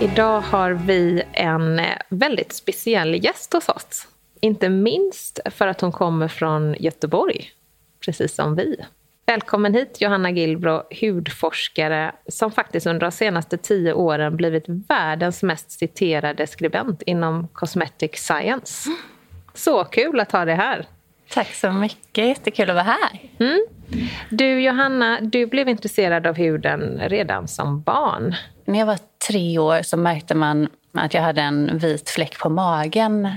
Idag har vi en väldigt speciell gäst hos oss. Inte minst för att hon kommer från Göteborg, precis som vi. Välkommen hit Johanna Gilbro, hudforskare som faktiskt under de senaste tio åren blivit världens mest citerade skribent inom cosmetic science. Så kul att ha dig här! Tack så mycket, jättekul att vara här. Mm. Du Johanna, du blev intresserad av huden redan som barn. När jag var tre år så märkte man att jag hade en vit fläck på magen.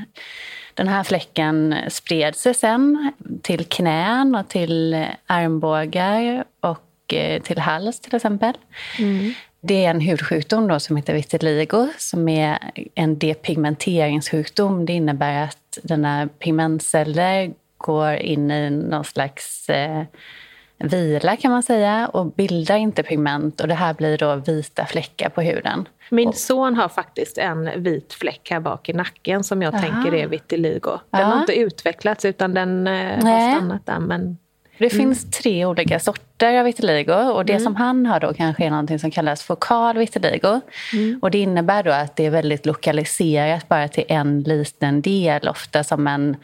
Den här fläcken spred sig sen till knän och till armbågar och eh, till hals till exempel. Mm. Det är en hudsjukdom då som heter vitiligo som är en depigmenteringssjukdom. Det innebär att dina pigmentceller går in i någon slags eh, vila kan man säga och bildar inte pigment och det här blir då vita fläckar på huden. Min son har faktiskt en vit fläck här bak i nacken som jag Aha. tänker är vitiligo. Den Aha. har inte utvecklats utan den eh, har stannat där. Men... Det mm. finns tre olika sorter av vitiligo och det mm. som han har då kanske är något som kallas fokal vitiligo. Mm. Och det innebär då att det är väldigt lokaliserat bara till en liten del, ofta som en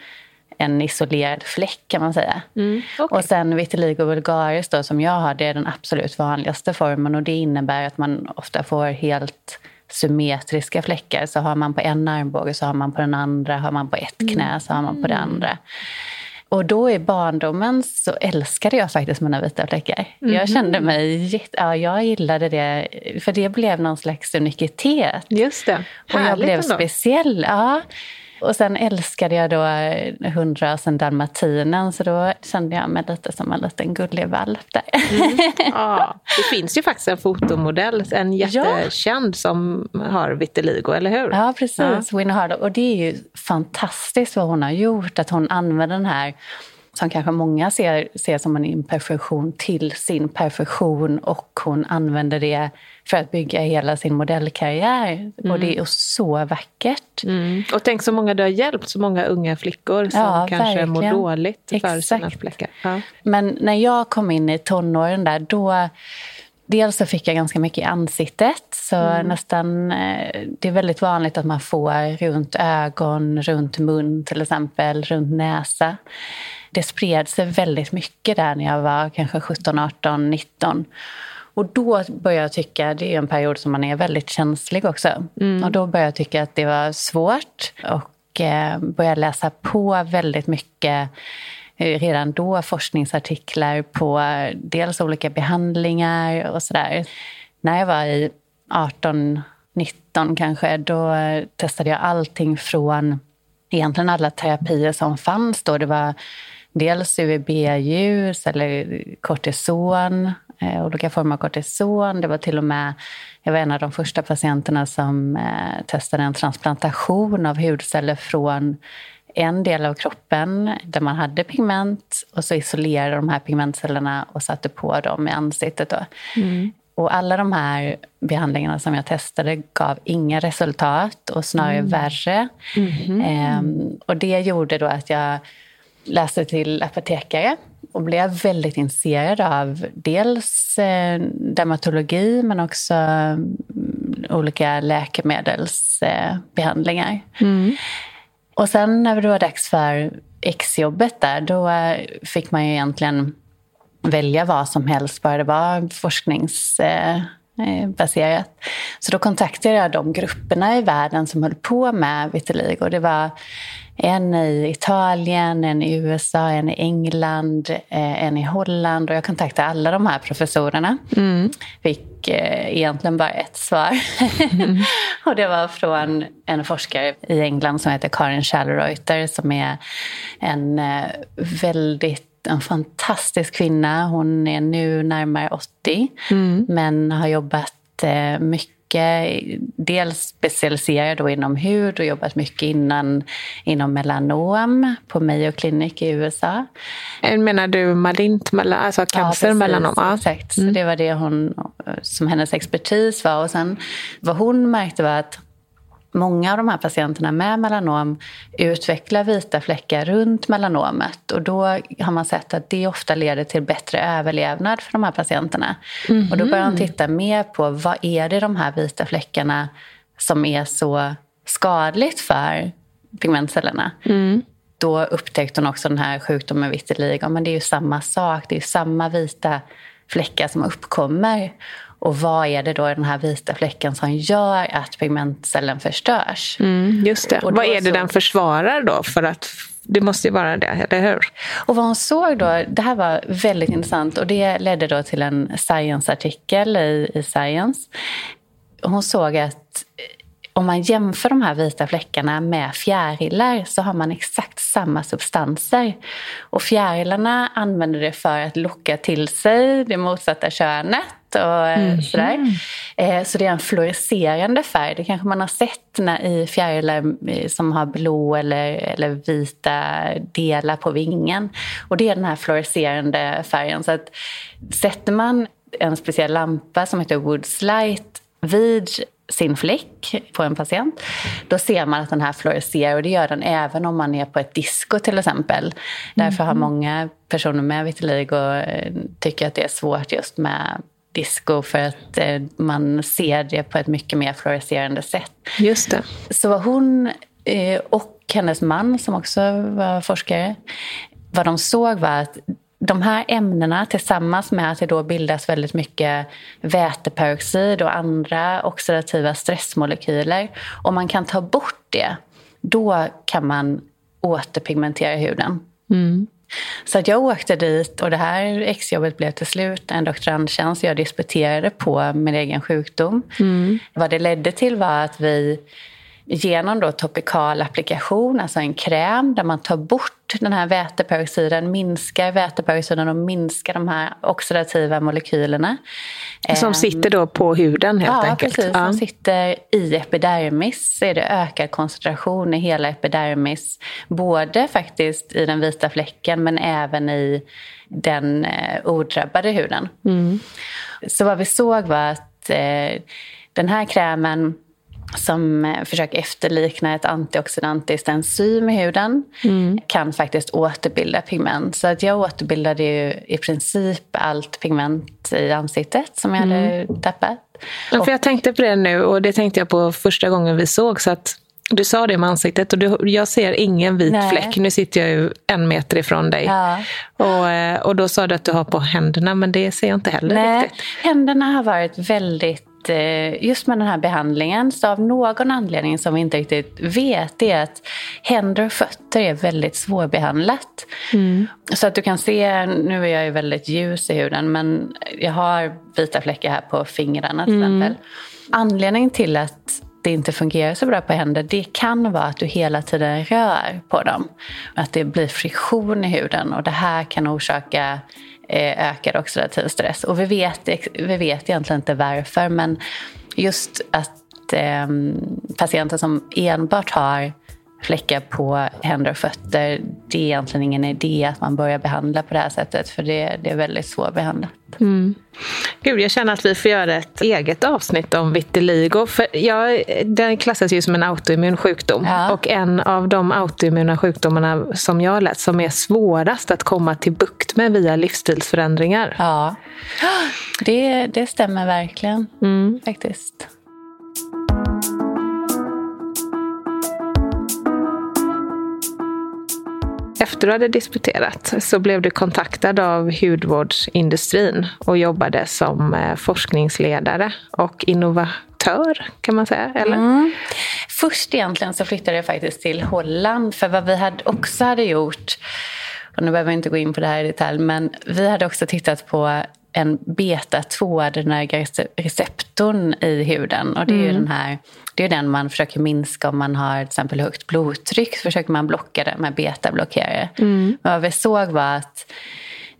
en isolerad fläck kan man säga. Mm, okay. Och sen vitiligo vulgaris då, som jag har, det är den absolut vanligaste formen och det innebär att man ofta får helt symmetriska fläckar. Så har man på en armbåge så har man på den andra, har man på ett mm. knä så har man på det andra. Och då i barndomen så älskade jag faktiskt mina vita fläckar. Mm. Jag kände mig, ja jag gillade det, för det blev någon slags unikitet. Just det, Härligt Och jag blev ändå. speciell. Ja. Och sen älskade jag då hundrasen dalmatinen så då kände jag mig lite som en liten gullig valp där. Mm. Ja, det finns ju faktiskt en fotomodell, en jättekänd ja. som har vitiligo, eller hur? Ja, precis. Ja. Winnie Harlow. Och det är ju fantastiskt vad hon har gjort, att hon använder den här som kanske många ser, ser som en imperfektion till sin perfektion och hon använder det för att bygga hela sin modellkarriär. Mm. Och det är så vackert. Mm. Och tänk så många du har hjälpt, så många unga flickor som ja, kanske verkligen. mår dåligt Exakt. för sina fläckar. Ja. Men när jag kom in i tonåren där, då Dels så fick jag ganska mycket i ansiktet. Så mm. nästan, eh, det är väldigt vanligt att man får runt ögon, runt mun till exempel, runt näsa. Det spred sig väldigt mycket där när jag var kanske 17, 18, 19. Och då började jag tycka, det är en period som man är väldigt känslig också. Mm. Och då började jag tycka att det var svårt och eh, började läsa på väldigt mycket eh, redan då forskningsartiklar på dels olika behandlingar och sådär. När jag var i 18, 19 kanske, då testade jag allting från egentligen alla terapier som fanns då. Det var dels UVB-ljus eller kortison, eh, olika former av kortison. Det var till och med, jag var en av de första patienterna som eh, testade en transplantation av hudceller från en del av kroppen där man hade pigment och så isolerade de här pigmentcellerna och satte på dem i ansiktet. Mm. Och alla de här behandlingarna som jag testade gav inga resultat och snarare mm. värre. Mm. Ehm, och det gjorde då att jag läste till apotekare och blev väldigt intresserad av dels eh, dermatologi men också mm, olika läkemedelsbehandlingar. Mm. Och sen när det var dags för exjobbet där, då eh, fick man ju egentligen välja vad som helst, bara det var forsknings eh. Så då kontaktade jag de grupperna i världen som höll på med vitiligo. Det var en i Italien, en i USA, en i England, eh, en i Holland. Och jag kontaktade alla de här professorerna. Mm. Fick eh, egentligen bara ett svar. Mm. och det var från en forskare i England som heter Karin Schallereuter som är en eh, väldigt en fantastisk kvinna. Hon är nu närmare 80 mm. men har jobbat mycket mycket, dels specialiserad då inom hud och jobbat mycket innan, inom melanom på Mayo Clinic i USA. Menar du malint, alltså cancer ja, melanom? Ja, exakt. Mm. Så det var det hon, som hennes expertis var. Och sen vad hon märkte var att Många av de här patienterna med melanom utvecklar vita fläckar runt melanomet. Och då har man sett att det ofta leder till bättre överlevnad för de här patienterna. Mm -hmm. Och då börjar man titta mer på vad är det de här vita fläckarna som är så skadligt för pigmentcellerna. Mm. Då upptäckte hon också den här sjukdomen vitiligo. Men det är ju samma sak, det är samma vita fläckar som uppkommer. Och vad är det då i den här vita fläcken som gör att pigmentcellen förstörs? Mm, just det. vad är det så... den försvarar då? För att det måste ju vara det, eller hur? Och vad hon såg då, det här var väldigt intressant och det ledde då till en Science-artikel i, i Science. Hon såg att om man jämför de här vita fläckarna med fjärilar så har man exakt samma substanser. Och fjärilarna använder det för att locka till sig det motsatta könet och mm. sådär. Eh, så det är en fluorescerande färg. Det kanske man har sett när, i fjärilar som har blå eller, eller vita delar på vingen. Och det är den här fluorescerande färgen. Så att sätter man en speciell lampa som heter Woods Light vid sin fläck på en patient, då ser man att den här fluorescerar och det gör den även om man är på ett disco till exempel. Därför har mhm. många personer med vitiligo eh, tycker att det är svårt just med disco för att eh, man ser det på ett mycket mer fluorescerande sätt. Just det. Så vad hon eh, och hennes man som också var forskare, vad de såg var att de här ämnena tillsammans med att det då bildas väldigt mycket väteperoxid och andra oxidativa stressmolekyler. Om man kan ta bort det, då kan man återpigmentera huden. Mm. Så att jag åkte dit och det här exjobbet blev till slut en doktorandtjänst. Jag disputerade på min egen sjukdom. Mm. Vad det ledde till var att vi genom då topikal applikation, alltså en kräm där man tar bort den här väteperoxiden, minskar väteperoxiden och minskar de här oxidativa molekylerna. Som ehm, sitter då på huden helt ja, enkelt? Precis, ja, precis. Som sitter i epidermis. Så är det ökad koncentration i hela epidermis. Både faktiskt i den vita fläcken men även i den eh, odrabbade huden. Mm. Så vad vi såg var att eh, den här krämen som eh, försöker efterlikna ett antioxidantiskt enzym i huden mm. kan faktiskt återbilda pigment. Så att jag återbildade ju i princip allt pigment i ansiktet som jag mm. hade tappat. Ja, för jag tänkte på det nu och det tänkte jag på första gången vi såg. Så att du sa det med ansiktet och du, jag ser ingen vit Nej. fläck. Nu sitter jag ju en meter ifrån dig. Ja. Och, eh, och då sa du att du har på händerna, men det ser jag inte heller Nej. riktigt. Händerna har varit väldigt Eh, just med den här behandlingen, så av någon anledning som vi inte riktigt vet, är att händer och fötter är väldigt svårbehandlat. Mm. Så att du kan se, nu är jag ju väldigt ljus i huden, men jag har vita fläckar här på fingrarna till mm. exempel. Anledningen till att det inte fungerar så bra på händer, det kan vara att du hela tiden rör på dem. Att det blir friktion i huden och det här kan orsaka Eh, ökad oxidativ stress. Och vi vet, vi vet egentligen inte varför, men just att eh, patienter som enbart har fläckar på händer och fötter, det är egentligen ingen idé att man börjar behandla på det här sättet, för det, det är väldigt svårbehandlat. Mm. Gud, jag känner att vi får göra ett eget avsnitt om vitiligo. För jag, den klassas ju som en autoimmun sjukdom. Ja. Och en av de autoimmuna sjukdomarna som jag har läst som är svårast att komma till bukt med via livsstilsförändringar. Ja, det, det stämmer verkligen mm. faktiskt. Efter du hade disputerat så blev du kontaktad av hudvårdsindustrin och jobbade som eh, forskningsledare och innovatör kan man säga, eller? Mm. Först egentligen så flyttade jag faktiskt till Holland för vad vi hade också hade gjort och nu behöver vi inte gå in på det här i detalj, men vi hade också tittat på en beta-2-receptorn i huden. Och det är mm. den här det är den man försöker minska om man har till exempel högt blodtryck. Så försöker man blocka det med betablockerare. Mm. Men vad vi såg var att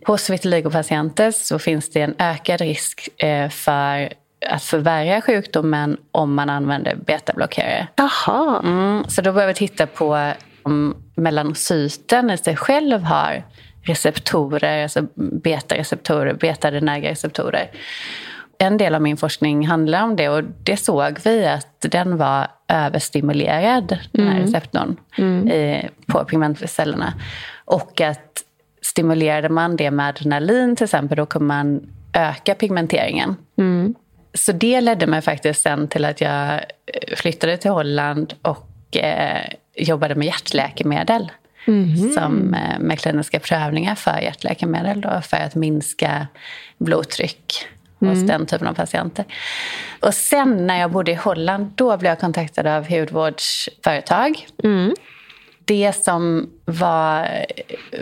hos vitiligo-patienter så finns det en ökad risk eh, för att förvärra sjukdomen om man använder betablockerare. Jaha. Mm, så då började vi titta på om melanocyten i sig själv har receptorer, alltså beta-receptorer, beta-adenerga-receptorer en del av min forskning handlar om det och det såg vi att den var överstimulerad, den här mm. receptorn, mm. i, på pigmentcellerna. Och att stimulerade man det med adrenalin till exempel, då kunde man öka pigmenteringen. Mm. Så det ledde mig faktiskt sen till att jag eh, flyttade till Holland och eh, jobbade med hjärtläkemedel. Mm. Som, eh, med kliniska prövningar för hjärtläkemedel då, för att minska blodtryck hos mm. den typen av patienter. Och sen när jag bodde i Holland, då blev jag kontaktad av hudvårdsföretag. Mm. Det som var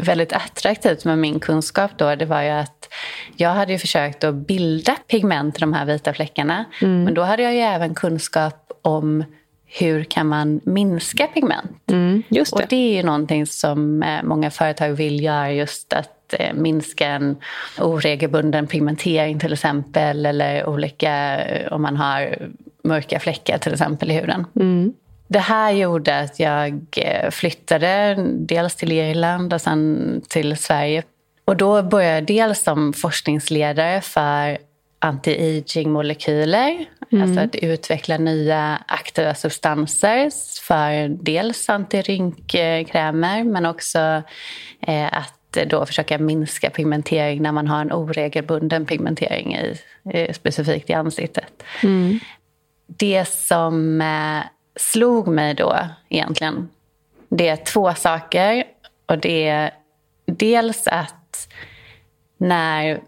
väldigt attraktivt med min kunskap då, det var ju att jag hade ju försökt att bilda pigment i de här vita fläckarna. Mm. Men då hade jag ju även kunskap om hur kan man minska pigment? Mm, det. Och det är ju någonting som eh, många företag vill göra, just att Eh, minska en oregelbunden pigmentering till exempel eller olika, eh, om man har mörka fläckar till exempel i huden. Mm. Det här gjorde att jag flyttade dels till Irland och sen till Sverige. Och då började jag dels som forskningsledare för anti-aging-molekyler. Mm. Alltså att utveckla nya aktiva substanser för dels antirynkkrämer men också att då försöka minska pigmentering när man har en oregelbunden pigmentering i, specifikt i ansiktet. Mm. Det som eh, slog mig då egentligen, det är två saker. Och det är dels att när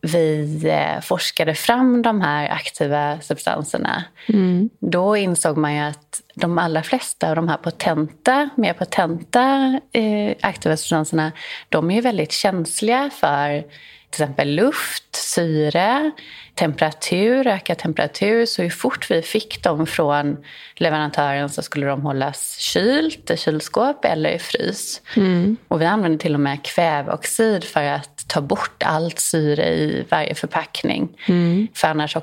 vi eh, forskade fram de här aktiva substanserna mm. då insåg man ju att de allra flesta av de här potenta, mer potenta eh, aktiva substanserna de är ju väldigt känsliga för till exempel luft, syre, temperatur, ökad temperatur. Så hur fort vi fick dem från leverantören så skulle de hållas kylt i kylskåp eller i frys. Mm. Och vi använde till och med kväveoxid för att ta bort allt syre i varje förpackning. Mm. För annars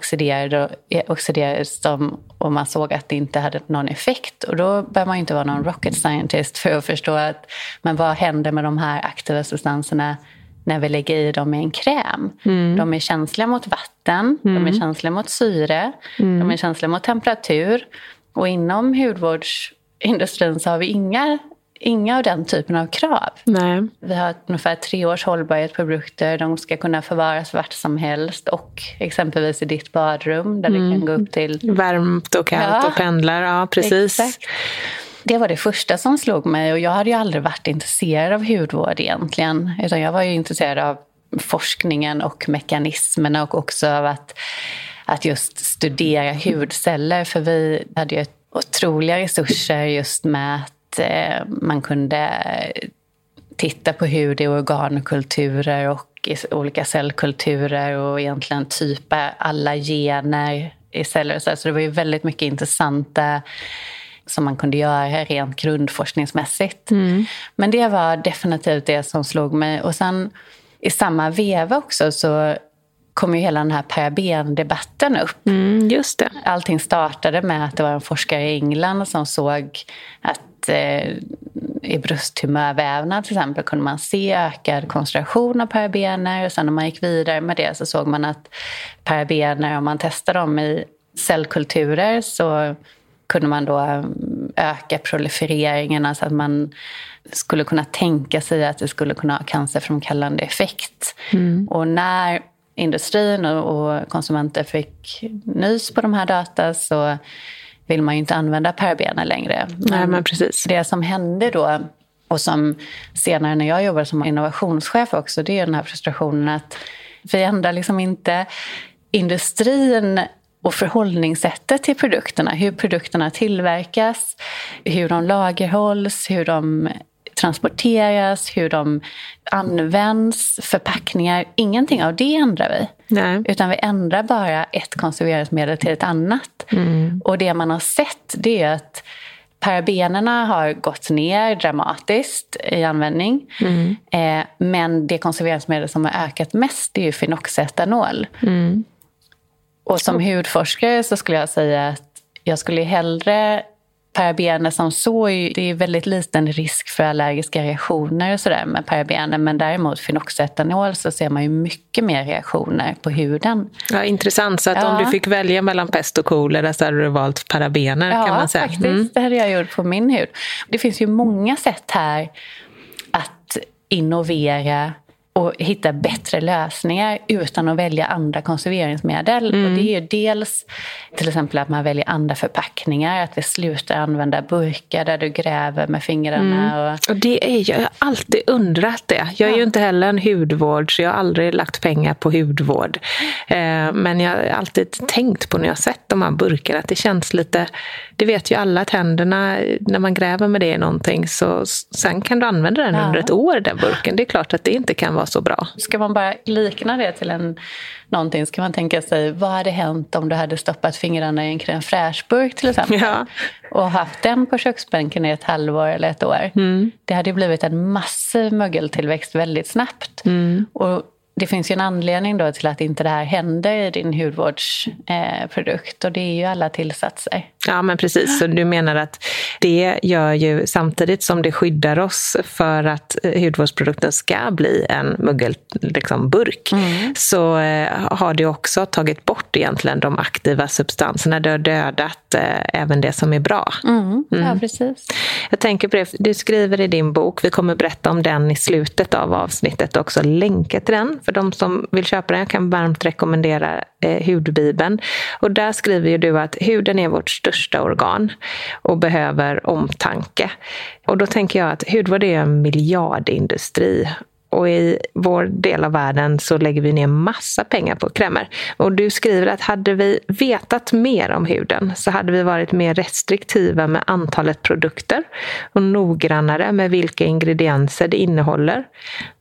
oxiderades de och man såg att det inte hade någon effekt. Och då behöver man inte vara någon rocket scientist för att förstå att men vad händer med de här aktiva substanserna när vi lägger i dem i en kräm. Mm. De är känsliga mot vatten, mm. de är känsliga mot syre, mm. de är känsliga mot temperatur. Och inom hudvårdsindustrin så har vi inga inga av den typen av krav. Nej. Vi har ungefär tre års hållbarhet på produkter. De ska kunna förvaras vart som helst och exempelvis i ditt badrum där mm. det kan gå upp till... Varmt och kallt ja. och pendlar. Ja, precis. Exakt. Det var det första som slog mig och jag hade ju aldrig varit intresserad av hudvård egentligen. Utan jag var ju intresserad av forskningen och mekanismerna och också av att, att just studera hudceller. För vi hade ju otroliga resurser just med man kunde titta på hud i organkulturer och olika cellkulturer och egentligen typa alla gener i celler. Så det var ju väldigt mycket intressanta som man kunde göra rent grundforskningsmässigt. Mm. Men det var definitivt det som slog mig. Och sen i samma veva också så kom ju hela den här parabendebatten upp. Mm, just det. Allting startade med att det var en forskare i England som såg att eh, i brösttumörvävnad till exempel kunde man se ökad koncentration av parabener. Och sen när man gick vidare med det så såg man att parabener, om man testade dem i cellkulturer så kunde man då mm, öka prolifereringen, alltså att man skulle kunna tänka sig att det skulle kunna ha cancerframkallande effekt. Mm. Och när industrin och konsumenter fick nys på de här data så vill man ju inte använda parabener längre. Men, Nej, men precis. Det som hände då och som senare när jag jobbade som innovationschef också, det är den här frustrationen att vi ändrar liksom inte industrin och förhållningssättet till produkterna. Hur produkterna tillverkas, hur de lagerhålls, hur de transporteras, hur de används, förpackningar. Ingenting av det ändrar vi. Nej. Utan vi ändrar bara ett konserveringsmedel till ett annat. Mm. Och det man har sett det är att Parabenerna har gått ner dramatiskt i användning. Mm. Eh, men det konserveringsmedel som har ökat mest är ju fenoxetanol. Mm. Och som hudforskare så skulle jag säga att jag skulle hellre parabener som så, det är väldigt liten risk för allergiska reaktioner och sådär med parabener. Men däremot fenoxetanol så ser man ju mycket mer reaktioner på huden. Ja, intressant. Så att ja. om du fick välja mellan pest och kolera så hade du valt parabener ja, kan man säga. Ja, faktiskt. Mm. Det hade jag gjort på min hud. Det finns ju många sätt här att innovera och hitta bättre lösningar utan att välja andra konserveringsmedel. Mm. Och det är ju dels till exempel att man väljer andra förpackningar, att vi slutar använda burkar där du gräver med fingrarna. Mm. Och... och det är, jag har alltid undrat det. Jag är ja. ju inte heller en hudvård, så jag har aldrig lagt pengar på hudvård. Eh, men jag har alltid tänkt på när jag har sett de här burkarna, att det känns lite det vet ju alla att händerna, när man gräver med det i någonting, så sen kan du använda den ja. under ett år, den burken. Det är klart att det inte kan vara så bra. Ska man bara likna det till en, någonting, ska man tänka sig, vad hade hänt om du hade stoppat fingrarna i en crème fraîche-burk till exempel? Ja. Och haft den på köksbänken i ett halvår eller ett år. Mm. Det hade blivit en massiv mögeltillväxt väldigt snabbt. Mm. Och det finns ju en anledning då till att inte det här händer i din hudvårdsprodukt eh, och det är ju alla tillsatser. Ja men precis, så du menar att det gör ju samtidigt som det skyddar oss för att eh, hudvårdsprodukten ska bli en muggelburk liksom, mm. så eh, har det också tagit bort egentligen de aktiva substanserna. Det har dödat även det som är bra. Mm. Mm. Ja, precis. Jag tänker på det, du skriver i din bok, vi kommer berätta om den i slutet av avsnittet också, länka till den för de som vill köpa den. Jag kan varmt rekommendera eh, Hudbibeln. Och där skriver ju du att huden är vårt största organ och behöver omtanke. Och då tänker jag att hudvård är en miljardindustri och i vår del av världen så lägger vi ner massa pengar på krämer. Och du skriver att hade vi vetat mer om huden så hade vi varit mer restriktiva med antalet produkter och noggrannare med vilka ingredienser det innehåller.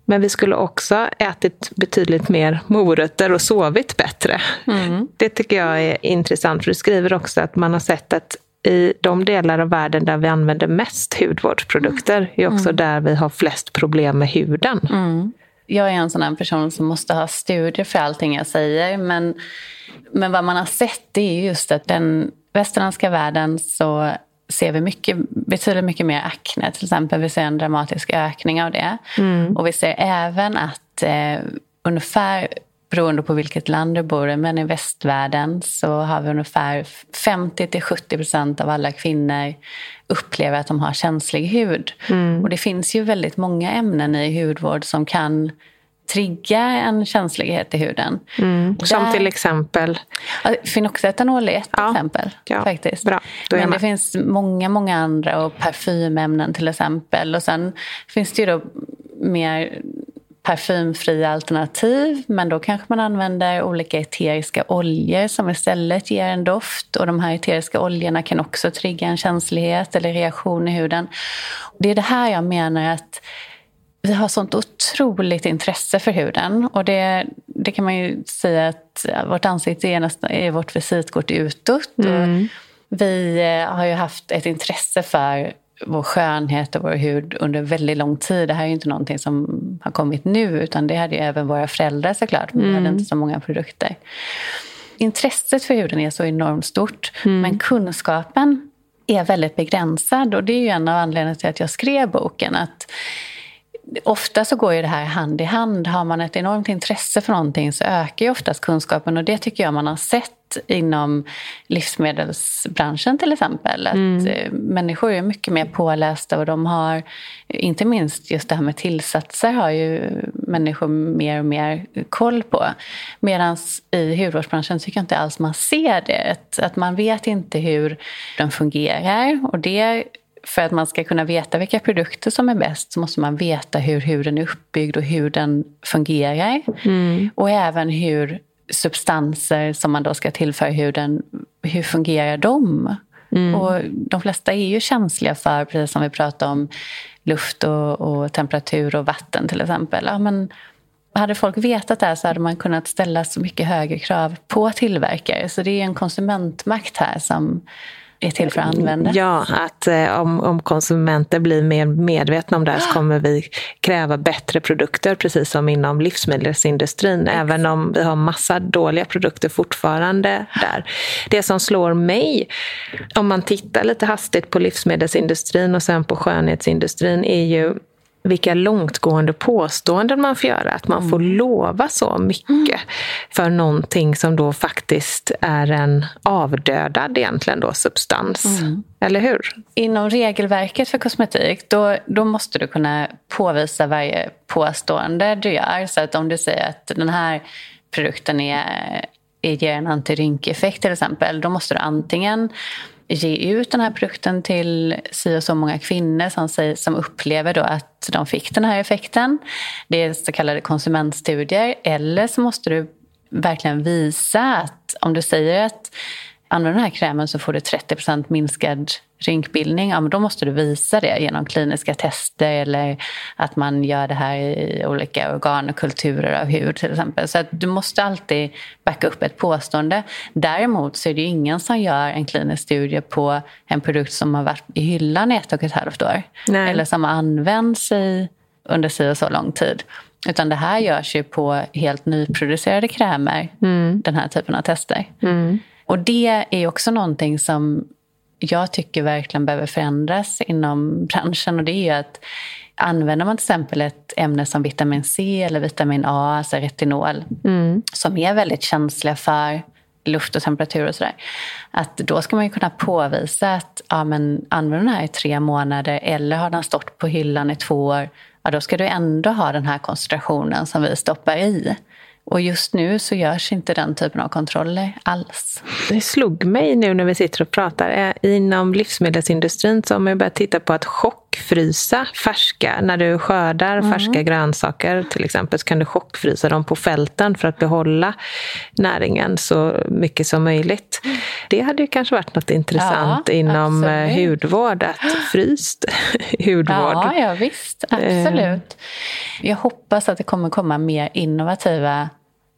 Men vi skulle också ätit betydligt mer morötter och sovit bättre. Mm. Det tycker jag är intressant, för du skriver också att man har sett att i de delar av världen där vi använder mest hudvårdsprodukter är också mm. där vi har flest problem med huden. Mm. Jag är en sån person som måste ha studier för allting jag säger. Men, men vad man har sett är just att den västerländska världen så ser vi mycket, betydligt mycket mer akne till exempel. Vi ser en dramatisk ökning av det. Mm. Och vi ser även att eh, ungefär beroende på vilket land du bor i, men i västvärlden så har vi ungefär 50-70 procent av alla kvinnor upplever att de har känslig hud. Mm. Och det finns ju väldigt många ämnen i hudvård som kan trigga en känslighet i huden. Mm. Som Där, till exempel? Fenoxetanol är ett ja. exempel. Ja. faktiskt. Bra. Men det finns många, många andra och parfymämnen till exempel. Och sen finns det ju då mer parfymfria alternativ men då kanske man använder olika eteriska oljor som istället ger en doft. Och de här eteriska oljorna kan också trigga en känslighet eller reaktion i huden. Det är det här jag menar att vi har sånt otroligt intresse för huden. Och det, det kan man ju säga att vårt ansikte är, nästan, är vårt visitkort utåt. Mm. vi eh, har ju haft ett intresse för vår skönhet och vår hud under väldigt lång tid. Det här är ju inte någonting som har kommit nu utan det hade ju även våra föräldrar såklart. Men mm. hade inte så många produkter. Intresset för huden är så enormt stort mm. men kunskapen är väldigt begränsad och det är ju en av anledningarna till att jag skrev boken. Att ofta så går ju det här hand i hand. Har man ett enormt intresse för någonting så ökar ju oftast kunskapen och det tycker jag man har sett inom livsmedelsbranschen till exempel. Att mm. Eh, människor är mycket mer pålästa och de har, inte minst just det här med tillsatser har ju människor mer och mer koll på. Medan i hudvårdsbranschen tycker jag inte alls man ser det. Att man vet inte hur den fungerar och det för att man ska kunna veta vilka produkter som är bäst så måste man veta hur huden är uppbyggd och hur den fungerar. Mm. Och även hur substanser som man då ska tillföra huden, hur fungerar de? Mm. Och de flesta är ju känsliga för, precis som vi pratade om, luft och, och temperatur och vatten till exempel. Ja, men hade folk vetat det här så hade man kunnat ställa så mycket högre krav på tillverkare. Så det är en konsumentmakt här som är till för användare. Ja, att eh, om, om konsumenter blir mer medvetna om det här så kommer vi kräva bättre produkter, precis som inom livsmedelsindustrin, Exakt. även om vi har massa dåliga produkter fortfarande där. Det som slår mig, om man tittar lite hastigt på livsmedelsindustrin och sen på skönhetsindustrin, är ju vilka långtgående påståenden man får göra. Att man får mm. lova så mycket mm. för någonting som då faktiskt är en avdödad egentligen då, substans. Mm. Eller hur? Inom regelverket för kosmetik då, då måste du kunna påvisa varje påstående du gör. Så att om du säger att den här produkten är, ger en antirynkeffekt till exempel, då måste du antingen ge ut den här produkten till si och så många kvinnor som, säger, som upplever då att de fick den här effekten. Det är så kallade konsumentstudier. Eller så måste du verkligen visa att om du säger att använder den här krämen så får du 30% minskad rynkbildning, ja, men då måste du visa det genom kliniska tester eller att man gör det här i olika organ och kulturer av hud till exempel. Så du måste alltid backa upp ett påstående. Däremot så är det ingen som gör en klinisk studie på en produkt som har varit i hyllan i ett och ett halvt år. Nej. Eller som har använts i under si och så lång tid. Utan det här görs ju på helt nyproducerade krämer, mm. den här typen av tester. Mm. Och det är också någonting som jag tycker verkligen behöver förändras inom branschen. Och det är ju att använder man till exempel ett ämne som vitamin C eller vitamin A, alltså retinol, mm. som är väldigt känsliga för luft och temperatur och sådär. Att då ska man ju kunna påvisa att ja, men använder den här i tre månader eller har den stått på hyllan i två år, ja, då ska du ändå ha den här koncentrationen som vi stoppar i. Och just nu så görs inte den typen av kontroller alls. Det slog mig nu när vi sitter och pratar. Eh, inom livsmedelsindustrin så har man börjat titta på att chock chockfrysa färska. När du skördar mm. färska grönsaker till exempel så kan du chockfrysa dem på fälten för att behålla näringen så mycket som möjligt. Det hade ju kanske varit något intressant ja, inom eh, absolut. hudvård, att fryst hudvård. Ja, ja visst. Absolut. Jag hoppas att det kommer komma mer innovativa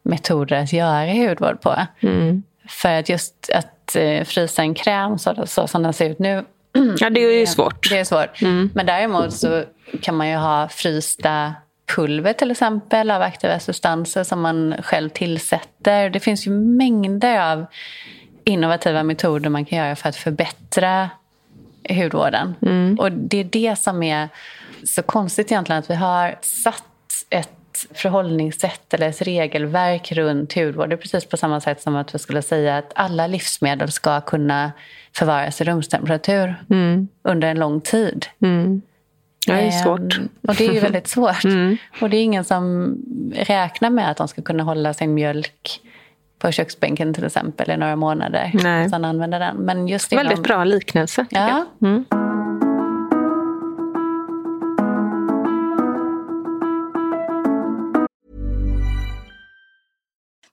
metoder att göra hudvård på. Mm. För att just att eh, frysa en kräm så, så som den ser ut nu. Ja, det är ju svårt. Det är svårt. Mm. Men däremot så kan man ju ha frysta pulver till exempel av aktiva substanser som man själv tillsätter. Det finns ju mängder av innovativa metoder man kan göra för att förbättra hudvården. Mm. Och det är det som är så konstigt egentligen att vi har satt ett förhållningssätt eller ett regelverk runt hudvård. Det är precis på samma sätt som att vi skulle säga att alla livsmedel ska kunna förvaras i rumstemperatur mm. under en lång tid. Mm. Ja, det är svårt. Ehm, och det är ju väldigt svårt. Mm. Och det är ingen som räknar med att de ska kunna hålla sin mjölk på köksbänken till exempel i några månader. Nej. Sen använda den. Men just inom... Väldigt bra liknelse. Ja. Mm.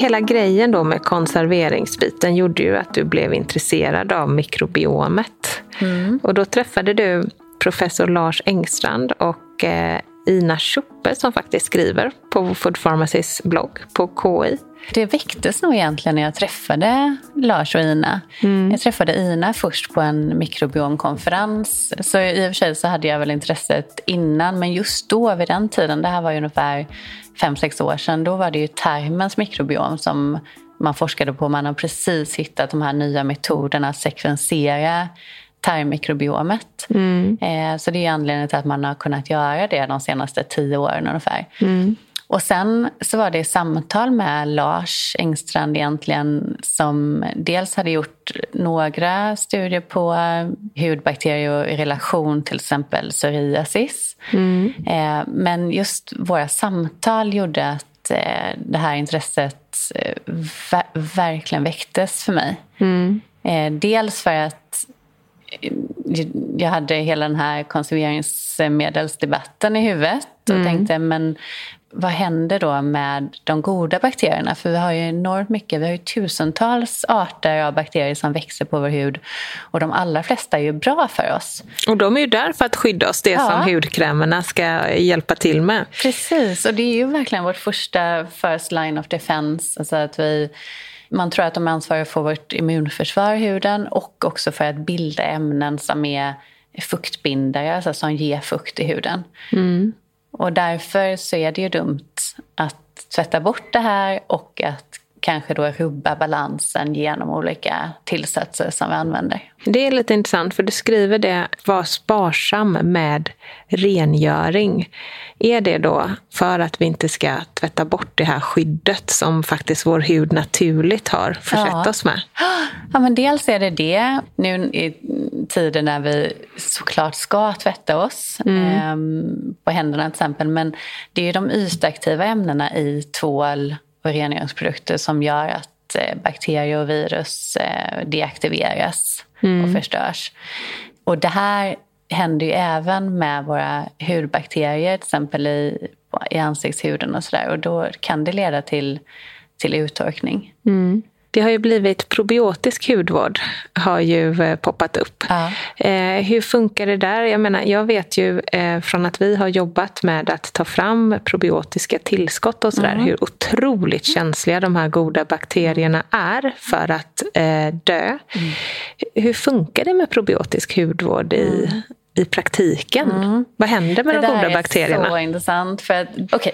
Hela grejen då med konserveringsbiten gjorde ju att du blev intresserad av mikrobiomet. Och då träffade du professor Lars Engstrand och eh, Ina Schuppe som faktiskt skriver på Food Pharmacys blogg på KI. Det väcktes nog egentligen när jag träffade Lars och Ina. Jag träffade Ina först på en mikrobiomkonferens. Så i och för sig så hade jag väl intresset innan. Men just då, vid den tiden, det här var ju ungefär fem sex år sedan. Då var det ju tarmens mikrobiom som man forskade på. Man har precis hittat de här nya metoderna att sekvensera tarmmikrobiomet. Eh, så det är anledningen till att man har kunnat göra det de senaste tio åren ungefär. Och sen så var det samtal med Lars Engstrand egentligen som dels hade gjort några studier på hudbakterier i relation till exempel psoriasis. Eh, men just våra samtal gjorde att eh, det här intresset eh, ver- verkligen väcktes för mig. Eh, dels för att jag hade hela den här konserveringsmedelsdebatten i huvudet och tänkte men vad händer då med de goda bakterierna? För vi har ju enormt mycket, vi har ju tusentals arter av bakterier som växer på vår hud och de allra flesta är ju bra för oss. Och de är ju där för att skydda oss, det Ja. som hudkrämerna ska hjälpa till med. Precis, och det är ju verkligen vårt första first line of defense. Alltså att vi, man tror att de är ansvariga för vårt immunförsvar i huden och också för att bilda ämnen som är fuktbindare, alltså som ger fukt i huden. Och därför så är det ju dumt att tvätta bort det här och att kanske då rubba balansen genom olika tillsatser som vi använder. Det är lite intressant för du skriver det, var sparsam med rengöring. Är det då för att vi inte ska tvätta bort det här skyddet som faktiskt vår hud naturligt har försett Ja. oss med? Ja, men dels är det det. Nu tider när vi såklart ska tvätta oss ehm, på händerna till exempel. Men det är ju de ytaktiva ämnena i tvål och rengöringsprodukter som gör att eh, bakterier och virus eh, deaktiveras och förstörs. Och det här händer ju även med våra hudbakterier, till exempel i, i ansiktshuden och sådär. Och då kan det leda till, till uttorkning. Det har ju blivit probiotisk hudvård, har ju eh, poppat upp. Ja. Eh, hur funkar det där? Jag menar, jag vet ju eh, från att vi har jobbat med att ta fram probiotiska tillskott och sådär, hur otroligt känsliga de här goda bakterierna är för att eh, dö. Hur funkar det med probiotisk hudvård i, i praktiken? Vad händer med de det goda där bakterierna? är så intressant. För att, okay.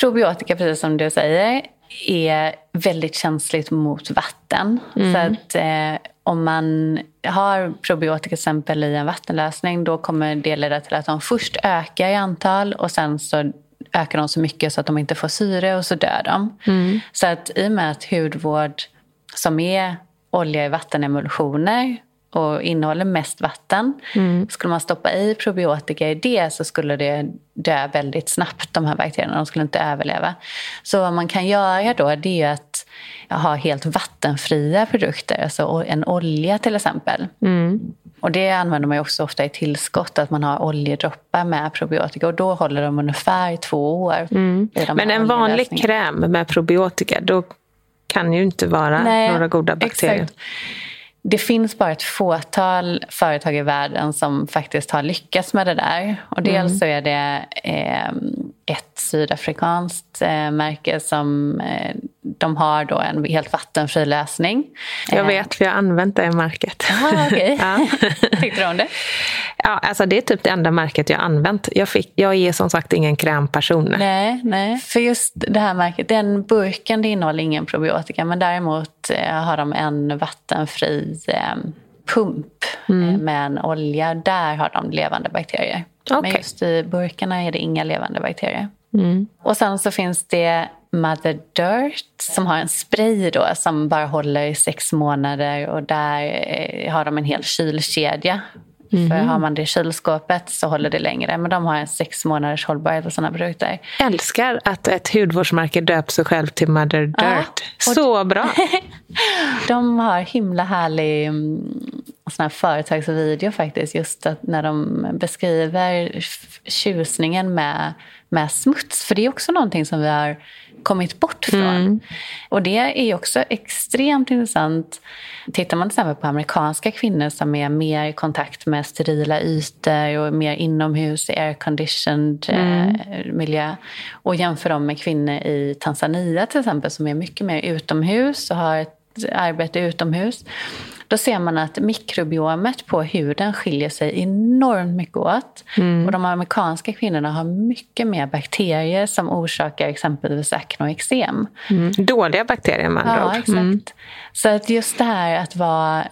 Probiotika, precis som du säger, är väldigt känsligt mot vatten. Så att eh, om man har probiotika till exempel i en vattenlösning då kommer det leda till att de först ökar i antal och sen så ökar de så mycket så att de inte får syre och så dör de. Så att i och med att hudvård som är olja i vattenemulsioner och innehåller mest vatten. Skulle man stoppa i probiotika i det så skulle det dö väldigt snabbt, de här bakterierna. De skulle inte överleva. Så vad man kan göra då det är att ha helt vattenfria produkter. Alltså en olja till exempel. Och det använder man också ofta i tillskott, att man har oljedroppar med probiotika. Och då håller de ungefär två år. här Men en vanlig kräm med probiotika, då kan ju inte vara Nej, några goda bakterier. exakt. Det finns bara ett fåtal företag i världen som faktiskt har lyckats med det där. Och dels så är det eh, ett sydafrikanskt eh, märke som eh, de har då en helt vattenfri lösning. Jag vet, för jag har använt det märket. Ah, okej. Ja. Tyckte du om det? Ja, alltså det är typ det enda märket jag har använt. Jag, fick, jag är som sagt ingen krämperson. Nej, nej. För just det här märket, den burken det innehåller ingen probiotika men däremot eh, har de en vattenfri eh, pump eh, med en olja. Där har de levande bakterier. Men Okej. just i burkarna är det inga levande bakterier. Och sen så finns det Mother Dirt som har en spray då som bara håller i sex månader och där eh, har de en hel kylkedja. Mm. För har man det i kylskåpet så håller det längre. Men de har en sex månaders hållbarhet på sina produkter. Älskar att ett hudvårdsmärke döpt sig själv till Mother Dirt. Ja, så bra! de har himla härlig mm, sån här företagsvideo faktiskt. Just att när de beskriver tjusningen med, med smuts. För det är också någonting som vi har kommit bort från. Mm. Och det är också extremt intressant. Tittar man till exempel på amerikanska kvinnor som är mer i kontakt med sterila ytor och mer inomhus i air-conditioned mm. eh, miljö och jämför dem med kvinnor i Tanzania till exempel som är mycket mer utomhus och har ett arbete utomhus då ser man att mikrobiomet på huden skiljer sig enormt mycket åt. Mm. Och de amerikanska kvinnorna har mycket mer bakterier som orsakar exempelvis akne och eksem. Mm. Dåliga bakterier med andra ja, ord. Exakt. Mm. Så att just det här att vara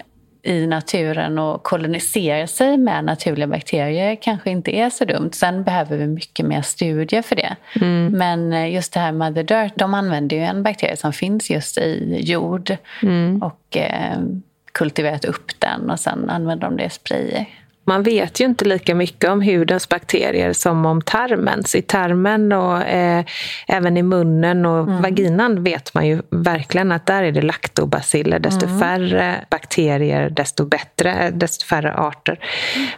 i naturen och kolonisera sig med naturliga bakterier kanske inte är så dumt. Sen behöver vi mycket mer studier för det. Mm. Men just det här Mother Dirt, de använder ju en bakterie som finns just i jord. Mm. Och eh, kultiverat upp den och sen använder de det i sprayer. Man vet ju inte lika mycket om hudens bakterier som om tarmens. I tarmen och eh, även i munnen och mm. vaginan vet man ju verkligen att där är det laktobaciller. Desto mm. färre bakterier, desto bättre, desto färre arter.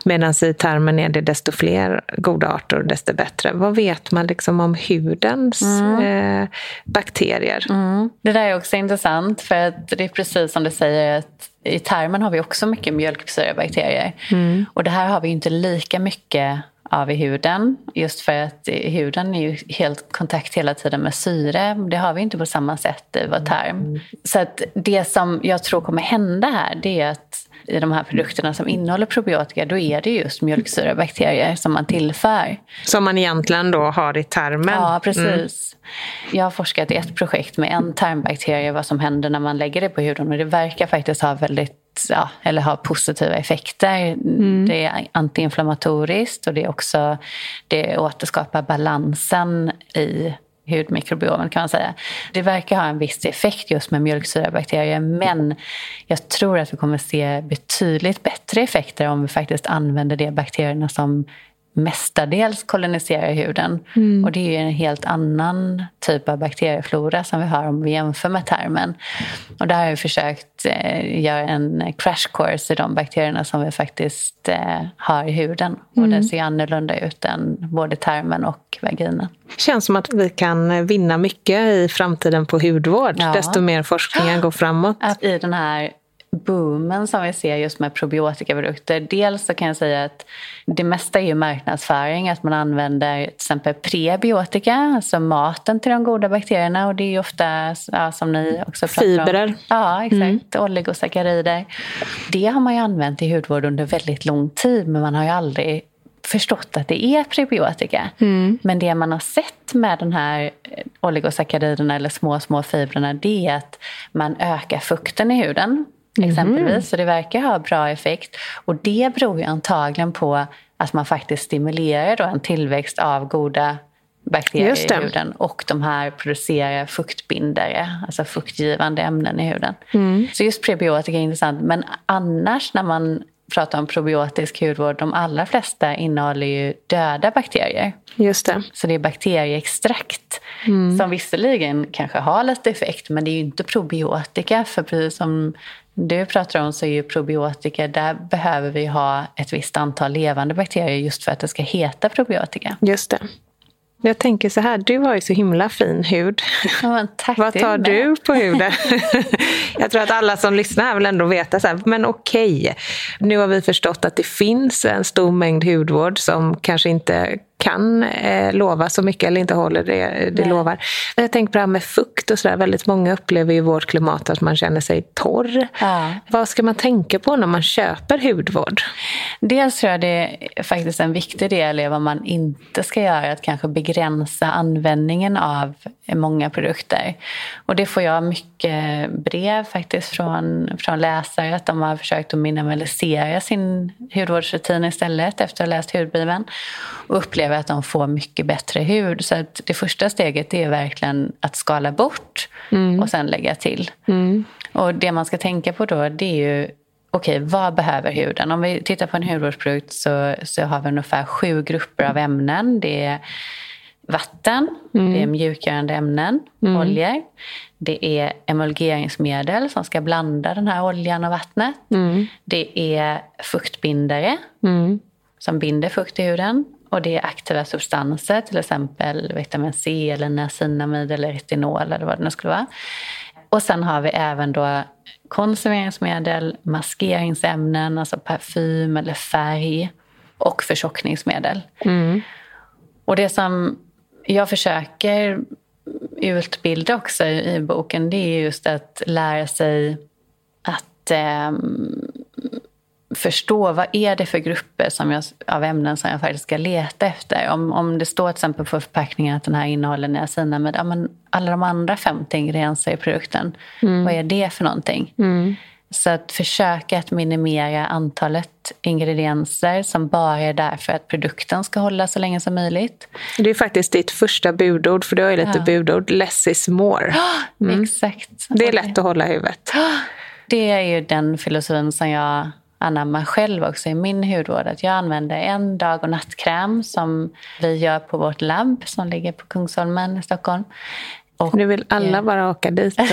Medan i tarmen är det desto fler goda arter, desto bättre. Vad vet man liksom om hudens mm. eh, bakterier? Mm. Det där är också intressant, för att det är precis som du säger att i tarmen har vi också mycket mjölksyrebakterier. Mm. Och det här har vi inte lika mycket av i huden. Just för att huden är ju helt kontakt hela tiden med syre. Det har vi inte på samma sätt i vår tarm. Mm. Så att det som jag tror kommer hända här det är att i de här produkterna som innehåller probiotika då är det just mjölksyrebakterier som man tillför. Som man egentligen då har i tarmen? Ja, precis. Mm. Jag har forskat i ett projekt med en tarmbakterie vad som händer när man lägger det på huden och det verkar faktiskt ha väldigt ja, eller ha positiva effekter. Mm. Det är antiinflammatoriskt och det är också det återskapar balansen i hudmikrobiomen kan man säga. Det verkar ha en viss effekt just med mjölksyrabakterier men jag tror att vi kommer se betydligt bättre effekter om vi faktiskt använder de bakterierna som mestadels koloniserar huden. Mm. Och det är ju en helt annan typ av bakterieflora som vi har om vi jämför med tarmen. Och där har vi försökt eh, göra en crash course i de bakterierna som vi faktiskt eh, har i huden. Mm. Och den ser annorlunda ut än både tarmen och vaginan. känns som att vi kan vinna mycket i framtiden på hudvård, ja. desto mer forskningen går framåt. Att I den här boomen som vi ser just med probiotikaprodukter. Dels så kan jag säga att det mesta är ju marknadsföring, att man använder till exempel prebiotika, alltså maten till de goda bakterierna och det är ju ofta ja, som ni också pratar Fibrer. om. Ja, exakt. Mm. Oligosackarider. Det har man ju använt i hudvård under väldigt lång tid men man har ju aldrig förstått att det är prebiotika. Mm. Men det man har sett med de här oligosackariderna eller små, små fibrerna det är att man ökar fukten i huden exempelvis. Mm. Så det verkar ha bra effekt. Och det beror ju antagligen på att man faktiskt stimulerar då en tillväxt av goda bakterier i huden och de här producerar fuktbindare, alltså fuktgivande ämnen i huden. Mm. Så just prebiotika är intressant. Men annars när man pratar om probiotisk hudvård, de allra flesta innehåller ju döda bakterier. Just det. Så det är bakterieextrakt mm. som visserligen kanske har lite effekt men det är ju inte probiotika för precis som du pratar om så är ju probiotika, där behöver vi ha ett visst antal levande bakterier just för att det ska heta probiotika. Just det. Jag tänker så här, du har ju så himla fin hud. Ja, tack, Vad tar du på huden? jag tror att alla som lyssnar här vill ändå veta, så här, men okej, okay. nu har vi förstått att det finns en stor mängd hudvård som kanske inte kan eh, lova så mycket eller inte håller det det lovar. Jag tänker på det här med fukt och sådär. Väldigt många upplever i vårt klimat att man känner sig torr. Ja. Vad ska man tänka på när man köper hudvård? Dels tror jag det är faktiskt en viktig del i vad man inte ska göra. Att kanske begränsa användningen av många produkter. Och det får jag mycket brev faktiskt från, från läsare. Att de har försökt att minimalisera sin hudvårdsrutin istället efter att ha läst hudbibeln. Och upplever upplever att de får mycket bättre hud. Så det första steget är verkligen att skala bort och sen lägga till. Och det man ska tänka på då det är ju okej, vad behöver huden? Om vi tittar på en hudvårdsprodukt så, så har vi ungefär sju grupper av ämnen. Det är vatten, det är mjukgörande ämnen, oljor. Det är emulgeringsmedel som ska blanda den här oljan och vattnet. Det är fuktbindare som binder fukt i huden. Och det är aktiva substanser, till exempel vitamin C, eller niacinamid eller retinol eller vad det nu skulle vara. Och sen har vi även då konserveringsmedel, maskeringsämnen, alltså parfym eller färg och förtjockningsmedel. Och det som jag försöker utbilda också i boken det är just att lära sig att eh, förstå vad är det för grupper som jag, av ämnen som jag faktiskt ska leta efter. Om, om det står till exempel på förpackningen att den här innehåller niacinamid, ja, men alla de andra 50 ingredienser i produkten, vad är det för någonting? Så att försöka att minimera antalet ingredienser som bara är där för att produkten ska hålla så länge som möjligt. Det är faktiskt ditt första budord, för du har ju lite budord. Less is more. Exakt. Det är lätt att hålla i huvudet. Det är ju den filosofin som jag anammar själv också i min hudvård. Att jag använder en dag och nattkräm som vi gör på vårt labb som ligger på Kungsholmen i Stockholm. Och, Nu vill alla bara åka dit. Och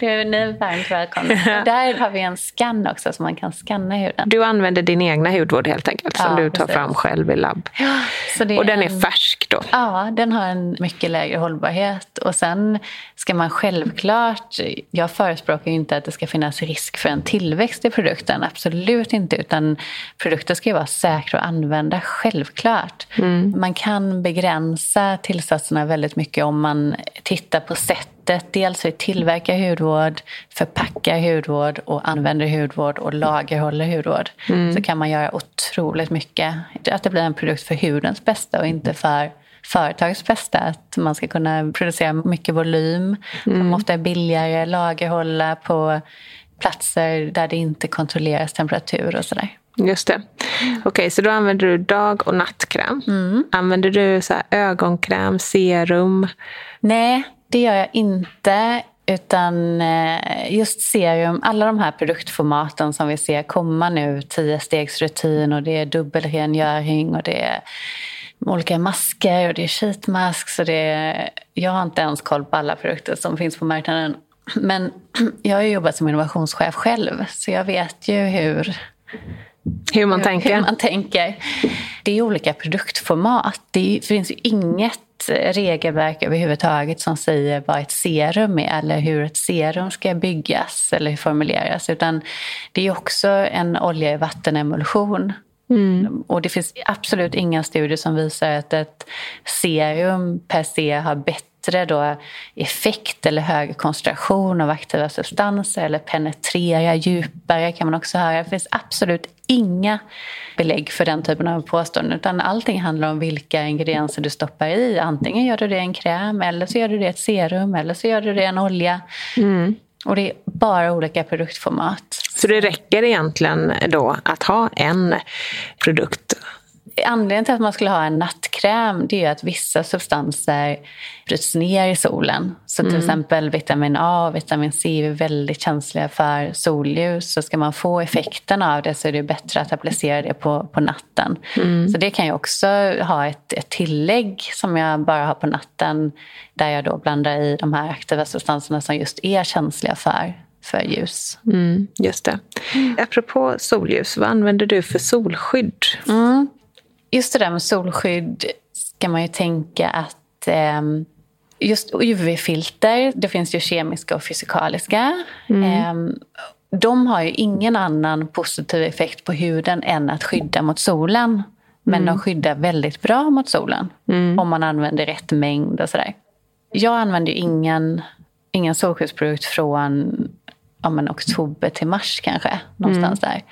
det är ni varmt välkomna. Och Där har vi en skann också så man kan skanna huden. Du använder din egna hudvård helt enkelt, som Ja, du tar precis. fram själv i labb. Det Och den är en- färsk då? Ja, den har en mycket lägre hållbarhet. Och sen ska man självklart... Jag förespråkar ju inte att det ska finnas risk för en tillväxt i produkten. Absolut inte. Utan produkter ska ju vara säkra att använda, självklart. Man kan begränsa tillsatserna väldigt mycket om man tittar på sättet. Dels vi tillverkar hudvård, förpackar hudvård och använder hudvård och lagerhåller hudvård. Så kan man göra otroligt mycket. Att det blir en produkt för hudens bästa och inte för företagets bästa. Att man ska kunna producera mycket volym, som ofta är billigare, lagerhålla på platser där det inte kontrolleras temperatur och sådär. Just det. Okej, så då använder du dag och nattkräm. Använder du så ögonkräm, serum? Nej, det gör jag inte. Utan eh, just serum, alla de här produktformaten som vi ser komma nu, 10 stegsrutin och det är dubbelrengöring och det är olika masker och det är sheetmask. Så det är, jag har inte ens koll på alla produkter som finns på marknaden. Men jag har jobbat som innovationschef själv, så jag vet ju hur, Hur man tänker? hur man tänker. Det är olika produktformat. Det finns ju inget regelverk överhuvudtaget som säger vad ett serum är eller hur ett serum ska byggas eller formuleras. Utan det är också en olja i vattenemulsion. Och det finns absolut inga studier som visar att ett serum per se har bättre då effekt eller högre koncentration av aktiva substanser eller penetrerar djupare kan man också höra. Det finns absolut inga belägg för den typen av påståenden utan allting handlar om vilka ingredienser du stoppar i. Antingen gör du det i en kräm eller så gör du det i ett serum eller så gör du det i en olja. Och det är bara olika produktformat. Så det räcker egentligen då att ha en produkt? Anledningen till att man skulle ha en nattkräm det är ju att vissa substanser bryts ner i solen. Så till exempel vitamin A och vitamin C är väldigt känsliga för solljus. Så ska man få effekten av det så är det bättre att applicera det på, på natten. Så det kan jag också ha ett, ett tillägg som jag bara har på natten där jag då blandar i de här aktiva substanserna som just är känsliga för, för ljus. Mm, just det. Apropå solljus, vad använder du för solskydd? Just det där med solskydd ska man ju tänka att ehm, just UV-filter, det finns ju kemiska och fysikaliska. Ehm, de har ju ingen annan positiv effekt på huden än att skydda mot solen. Men de skyddar väldigt bra mot solen om man använder rätt mängd och sådär. Jag använder ju ingen, ingen solskyddsprodukt från ja, men oktober till mars kanske. Någonstans Mm. där.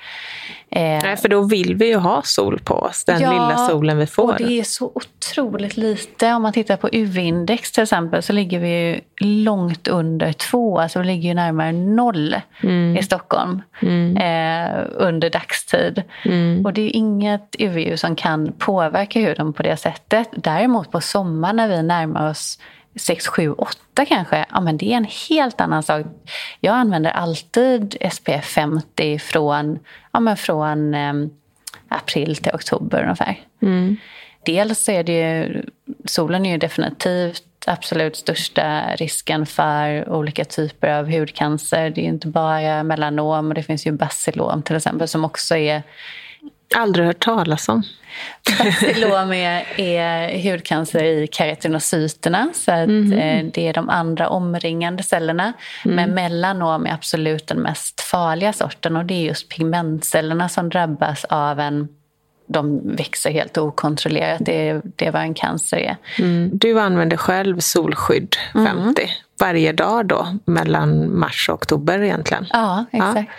Eh, Nej, för då vill vi ju ha sol på oss, den Ja, lilla solen vi får. Och det är så otroligt lite. Om man tittar på UV-index till exempel så ligger vi ju långt under två. Alltså vi ligger ju närmare noll Mm. i Stockholm eh, under dagstid. Mm. Och det är inget UV-ljus som kan påverka huden på det sättet. Däremot på sommaren när vi närmar oss 6, 7, 8 kanske, ja men det är en helt annan sak. Jag använder alltid SPF 50 från, ja men från eh, april till oktober ungefär. Dels så är det ju, solen är ju definitivt absolut största risken för olika typer av hudcancer. Det är inte bara melanom, och det finns ju bacillom till exempel som också är Aldrig hört talas om. Bacillom är, är hudcancer i keratinocyterna. Så att, eh, det är de andra omringande cellerna. Men melanom är absolut den mest farliga sorten. Och det är just pigmentcellerna som drabbas av en... De växer helt okontrollerat. Det det är vad en cancer är. Du använder själv solskydd 50 varje dag då, mellan mars och oktober egentligen. Ja, exakt.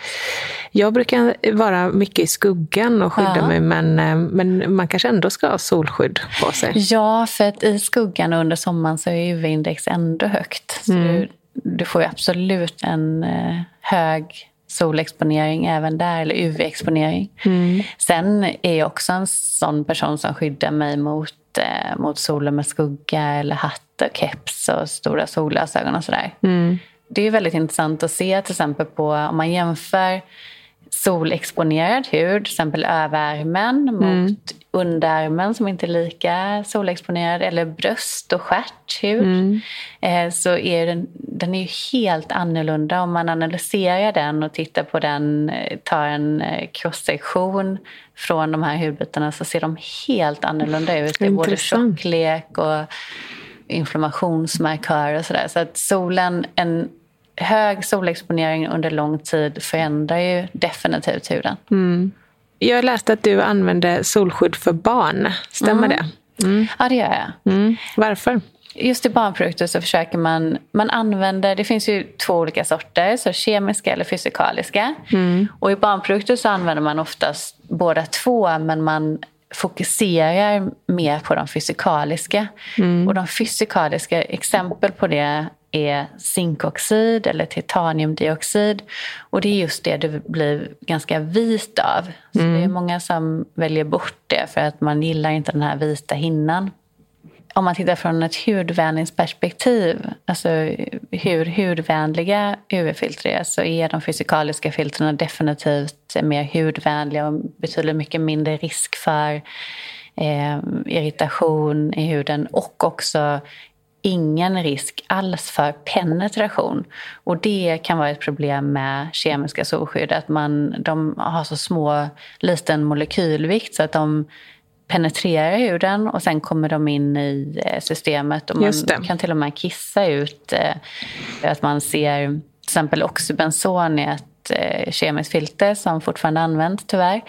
Jag brukar vara mycket i skuggan och skydda Ja. mig, men, eh, men man kanske ändå ska ha solskydd på sig. Ja, för att i skuggan under sommaren så är UV-index ändå högt. Så du, du får ju absolut en eh, hög solexponering även där, eller UV-exponering. Sen är jag också en sån person som skyddar mig mot, eh, mot solen med skugga eller hatt och keps och stora solglasögon och sådär. Det är väldigt intressant att se till exempel på om man jämför solexponerad hud, till exempel överarmen mot underarmen som inte är lika solexponerad eller bröst och stjärthud eh, så är den, den är ju helt annorlunda. Om man analyserar den och tittar på den, eh, tar en eh, cross-sektion från de här hudbitarna så ser de helt annorlunda ut. Det är både tjocklek och inflammationsmarkörer och sådär. Så att solen, en hög solexponering under lång tid förändrar ju definitivt huden. Jag läste att du använder solskydd för barn. Stämmer det? Ja, det gör jag. Mm. Varför? Just i barnprodukter så försöker man, man använder, det finns ju två olika sorter, så kemiska eller fysikaliska. Och i barnprodukter så använder man oftast båda två, men man fokuserar mer på de fysikaliska. Och de fysikaliska, exempel på det är zinkoxid eller titaniumdioxid. Och det är just det du blir ganska vit av. Så det är många som väljer bort det för att man gillar inte den här vita hinnan om man tittar från ett hudvänningsperspektiv, alltså hur hudvänliga UV-filter är, så är de fysikaliska filtrerna definitivt mer hudvänliga och betydligt mycket mindre risk för eh, irritation i huden och också ingen risk alls för penetration. Och det kan vara ett problem med kemiska solskydd, att man, de har så små, liten molekylvikt så att de penetrerar huden och sen kommer de in i eh, systemet. Och man kan till och med kissa ut eh, att man ser till exempel oxybenson är ett eh, kemiskt filter som fortfarande används tyvärr.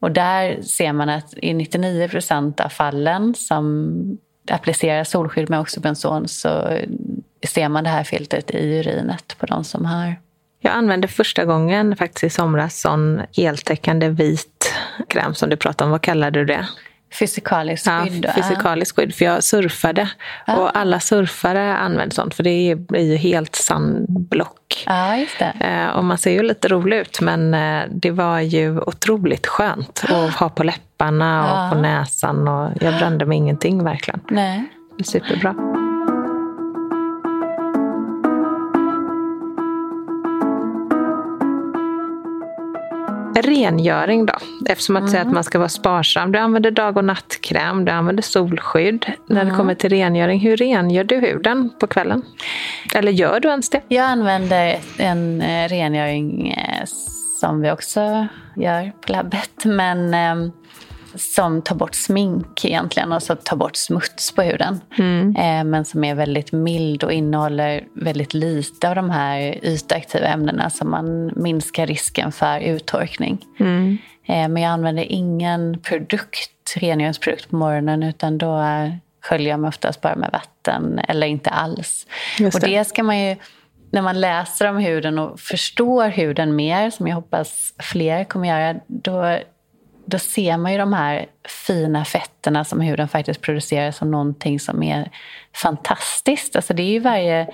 Och där ser man att i 99 procent av fallen som applicerar solskydd med oxybenson så ser man det här filtret i urinet på de som har Jag använde första gången faktiskt i somras sån heltäckande vit kräm som du pratade om. Vad kallade du det? fysikaliskt skydd. Ja. fysikaliskt skydd. För jag surfade. Och alla surfare använder sånt. För det blir ju helt sandblock. Ja, just det. Eh, Och man ser ju lite rolig ut men eh, det var ju otroligt skönt att ha på läpparna och Ja. på näsan. Och jag brände mig ingenting verkligen. Nej. Superbra. Rengöring då? Eftersom att säga att man ska vara sparsam. Du använder dag och nattkräm, du använder solskydd. När det kommer till rengöring, hur rengör du huden på kvällen? Eller gör du ens det? Jag använder en eh, rengöring eh, som vi också gör på labbet. Men eh, som tar bort smink egentligen och så tar bort smuts på huden. Eh, men som är väldigt mild och innehåller väldigt lite av de här ytaktiva ämnena så man minskar risken för uttorkning. Eh, men jag använder ingen produkt, rengöringsprodukt på morgonen utan då sköljer jag mig oftast bara med vatten eller inte alls. Just och det. det ska man ju när man läser om huden och förstår huden mer, som jag hoppas fler kommer göra, då, då ser man ju de här fina fetterna som huden faktiskt producerar som någonting som är fantastiskt. Alltså det är ju varje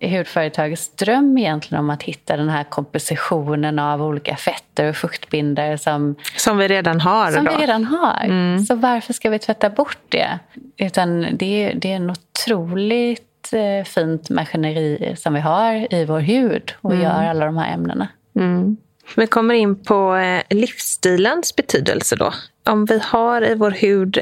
hudföretags dröm egentligen om att hitta den här kompositionen av olika fetter och fuktbindare som, som vi redan har. Som då. vi redan har. Mm. Så varför ska vi tvätta bort det? Utan det, är, det är en otroligt eh, fint maskineri som vi har i vår hud och mm. gör alla de här ämnena. Mm. Vi kommer in på eh, livsstilens betydelse då. Om vi har i vår hud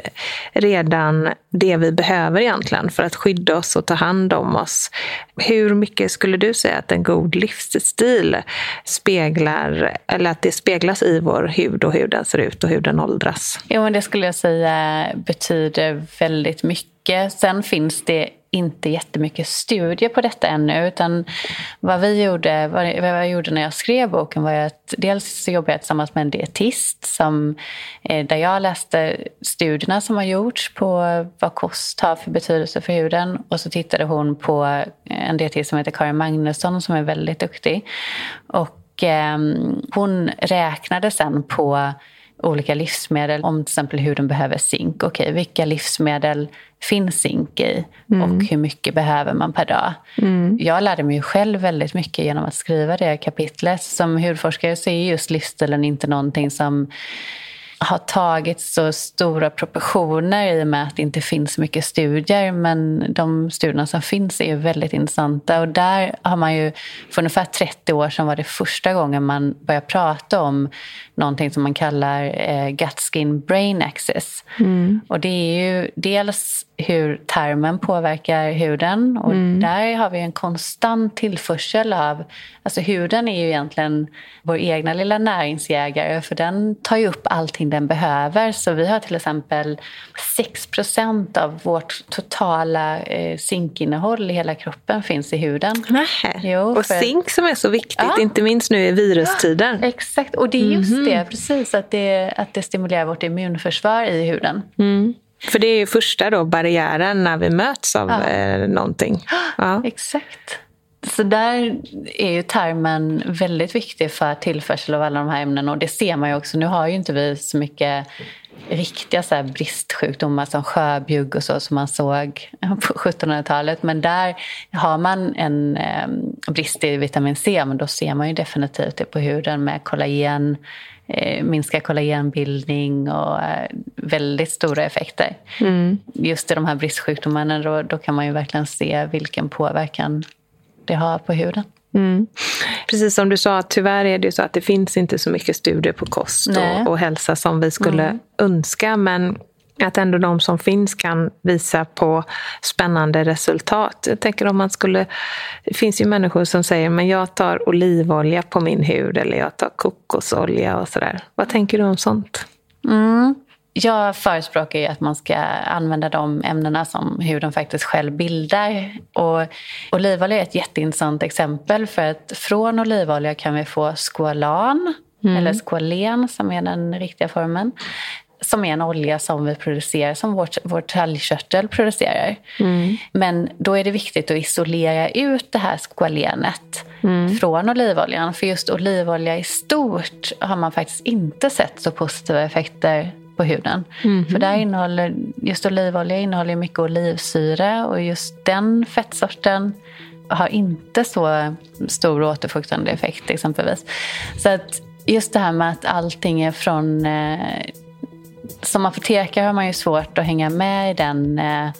redan det vi behöver egentligen för att skydda oss och ta hand om oss. Hur mycket skulle du säga att en god livsstil speglar, eller att det speglas i vår hud och hur den ser ut och hur den åldras? Jo, men det skulle jag säga betyder väldigt mycket. Sen finns det inte jättemycket studier på detta ännu. Utan vad vi gjorde, vad jag gjorde när jag skrev boken var att dels så jobbade jag tillsammans med en dietist som, eh, där jag läste studierna som har gjorts på vad kost har för betydelse för huden. Och så tittade hon på eh, en dietist som heter Karin Magnusson som är väldigt duktig. Och eh, hon räknade sen på olika livsmedel. Om till exempel huden behöver zink. Okej, okay, vilka livsmedel finns zink i? Mm. Och hur mycket behöver man per dag? Mm. Jag lärde mig själv väldigt mycket genom att skriva det kapitlet. Som hudforskare så är just livsstilen inte någonting som har tagit så stora proportioner i och med att det inte finns mycket studier. Men de studierna som finns är väldigt intressanta. Och där har man ju, för ungefär 30 år sedan var det första gången man började prata om någonting som man kallar eh, gut skin brain axis. Mm. Och det är ju dels hur tarmen påverkar huden. Och mm. där har vi en konstant tillförsel av... Alltså huden är ju egentligen vår egna lilla näringsjägare för den tar ju upp allting den behöver. Så vi har till exempel 6% av vårt totala eh, zinkinnehåll i hela kroppen finns i huden. Nähä. Jo, och för... zink som är så viktigt, ja. inte minst nu i virustider. Ja, exakt, och det är just mm. det, precis, att det, att det stimulerar vårt immunförsvar i huden. Mm. För det är ju första då barriären när vi möts av ja. eh, någonting. Ja. Exakt. Så där är ju tarmen väldigt viktig för tillförsel av alla de här ämnena. Och det ser man ju också. Nu har ju inte vi så mycket riktiga så bristsjukdomar som sjöbjugg och så som man såg på 1700-talet. Men där har man en eh, brist i vitamin C, men då ser man ju definitivt det på huden med kollagen, eh, minska kollagenbildning och eh, väldigt stora effekter. Mm. Just i de här bristsjukdomarna då, då kan man ju verkligen se vilken påverkan det har på huden. Mm. Precis som du sa, tyvärr är det ju så att det finns inte så mycket studier på kost och, och, hälsa som vi skulle mm. önska. Men att ändå de som finns kan visa på spännande resultat. Jag tänker om man skulle... Det finns ju människor som säger men jag tar olivolja på min hud eller jag tar kokosolja och sådär. Vad tänker du om sånt? Mm. Jag förespråkar ju att man ska använda de ämnena som huden faktiskt själv bildar. Och olivolja är ett jätteintressant exempel för att från olivolja kan vi få skålan, mm. eller skålen som är den riktiga formen som är en olja som vi producerar, som vårt, vår talgkörtel producerar. Mm. Men då är det viktigt att isolera ut det här skvalenet mm. från olivoljan. För just olivolja i stort har man faktiskt inte sett så positiva effekter på huden. Mm. För där innehåller, just olivolja innehåller mycket olivsyra och just den fettsorten har inte så stor återfuktande effekt exempelvis. Så att just det här med att allting är från... Eh, som apotekare har man ju svårt att hänga med i den eh,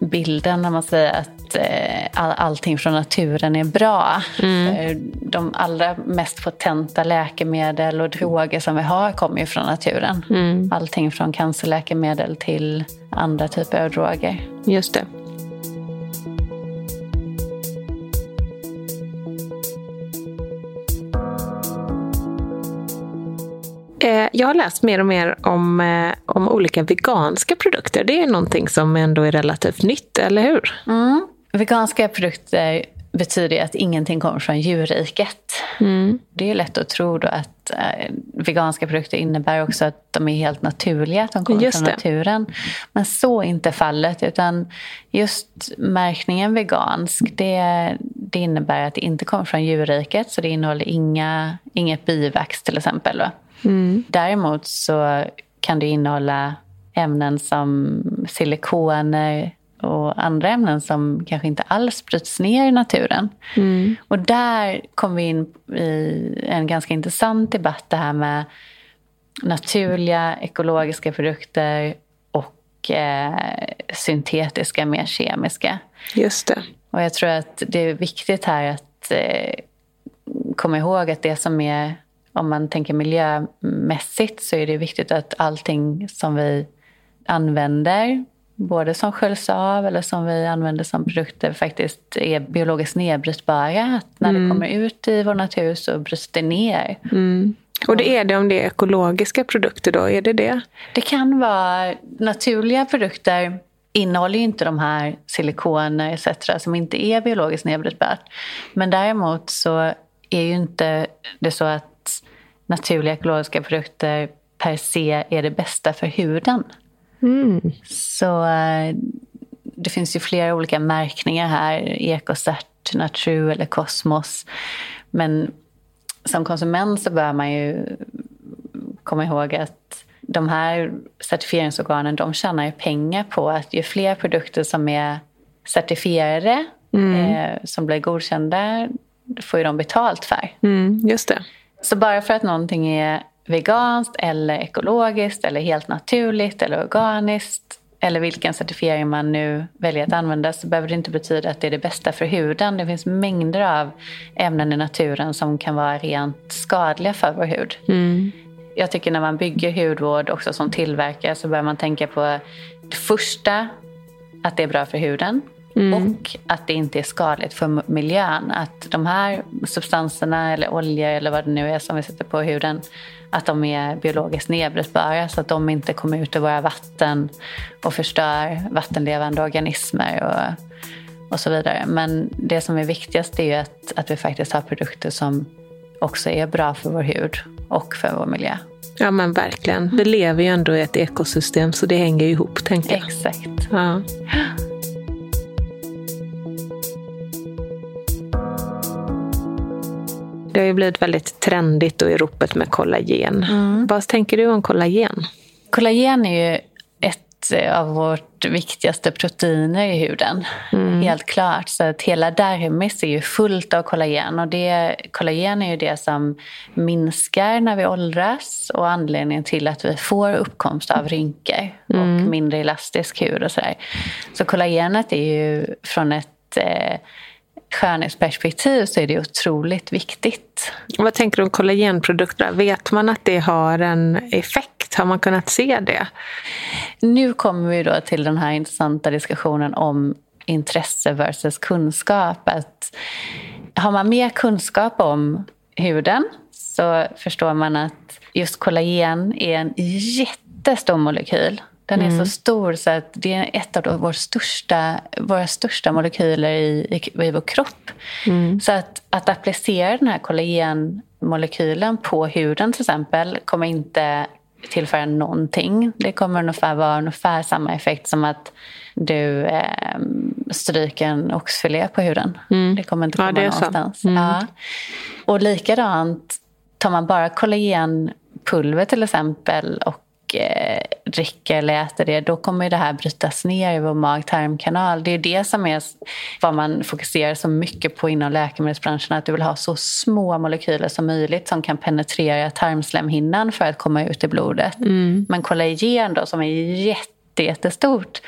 bilden när man säger att Eh, all, allting från naturen är bra. Mm. De allra mest potenta läkemedel och droger som vi har kommer ju från naturen. Mm. Allting från cancerläkemedel till andra typer av droger. Just det. Eh, jag har läst mer och mer om, eh, om olika veganska produkter. Det är någonting som ändå är relativt nytt, eller hur? Mm. Veganska produkter betyder att ingenting kommer från djurriket. Mm. Det är lätt att tro då att eh, veganska produkter innebär också att de är helt naturliga, att de kommer Just från det. naturen. Men så är inte fallet, utan just märkningen vegansk, det, det innebär att det inte kommer från djurriket, så det innehåller inga, inget bivax till exempel. Va? Däremot så kan det innehålla ämnen som silikoner och andra ämnen som kanske inte alls bryts ner i naturen. Och där kommer vi in i en ganska intressant debatt, det här med naturliga ekologiska produkter och eh, syntetiska, mer kemiska. Just det. Och jag tror att det är viktigt här att eh, komma ihåg att det som är, om man tänker miljömässigt, så är det viktigt att allting som vi använder, både som sköljs av eller som vi använder som produkter, faktiskt är biologiskt nedbrytbara. Att när det kommer ut i vår natur så bryts det ner. Och det är det om det är ekologiska produkter då? Är det det? Det kan vara naturliga produkter innehåller ju inte de här silikoner etc. som inte är biologiskt nedbrytbart. Men däremot så är ju inte det så att naturliga ekologiska produkter per se är det bästa för huden. Så eh, det finns ju flera olika märkningar här. Ecocert, Natru eller Cosmos. Men som konsument så bör man ju komma ihåg att de här certifieringsorganen de tjänar ju pengar på att ju fler produkter som är certifierade, eh, som blir godkända, får ju de betalt för. Mm, just det. Så bara för att någonting är veganskt eller ekologiskt eller helt naturligt eller organiskt eller vilken certifiering man nu väljer att använda så behöver det inte betyda att det är det bästa för huden. Det finns mängder av ämnen i naturen som kan vara rent skadliga för vår hud. Jag tycker när man bygger hudvård också som tillverkare så bör man tänka på det första, att det är bra för huden. Och att det inte är skadligt för miljön. Att de här substanserna eller oljor eller vad det nu är som vi sätter på huden, att de är biologiskt nedbrytbara så att de inte kommer ut i våra vatten och förstör vattenlevande organismer och, och så vidare. Men det som är viktigast är ju att, att vi faktiskt har produkter som också är bra för vår hud och för vår miljö. Ja men verkligen. Vi lever ju ändå i ett ekosystem så det hänger ju ihop tänker jag. Exakt. Ja. Det har ju blivit väldigt trendigt då i ropet med kollagen. Vad tänker du om kollagen? Kollagen är ju ett av vårt viktigaste proteiner i huden. Helt klart. Så att hela dermis är ju fullt av kollagen. Och det, kollagen är ju det som minskar när vi åldras och anledningen till att vi får uppkomst av rynkor och mindre elastisk hud och sådär. Så kollagenet är ju från ett eh, skönhetsperspektiv så är det otroligt viktigt. Vad tänker du om kollagenprodukter? Vet man att det har en effekt? Har man kunnat se det? Nu kommer vi då till den här intressanta diskussionen om intresse versus kunskap. Att har man mer kunskap om huden så förstår man att just kollagen är en jättestor molekyl. Den är så stor så att det är ett av våra största, våra största molekyler i, i, i vår kropp. Så att, att applicera den här kollagenmolekylen på huden till exempel kommer inte tillföra någonting. Det kommer ungefär vara ungefär samma effekt som att du eh, stryker en oxfilé på huden. Det kommer inte Ja, komma det är någonstans. Ja. Och likadant, tar man bara kollagenpulver till exempel och eh, dricker eller äter det, då kommer det här brytas ner i vår mag-tarmkanal. Det är det som är vad man fokuserar så mycket på inom läkemedelsbranschen, att du vill ha så små molekyler som möjligt som kan penetrera tarmslemhinnan för att komma ut i blodet. Men kollagen då, som är jätte jättestort.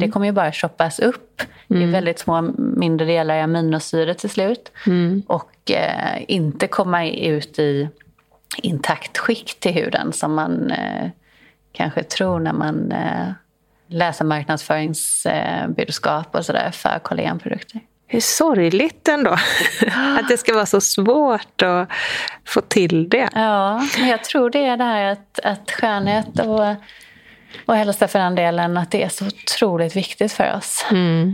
Det kommer ju bara shoppas upp i väldigt små mindre delar i aminosyror till slut. Och eh, inte komma ut i intakt skick till huden som man eh, kanske tror när man eh, läser marknadsföringsbudskap och sådär för kollagenprodukter. Är sorgligt ändå. att det ska vara så svårt att få till det. Ja, men jag tror det är det här att, att skönhet och, och hälsa för den delen, att det är så otroligt viktigt för oss.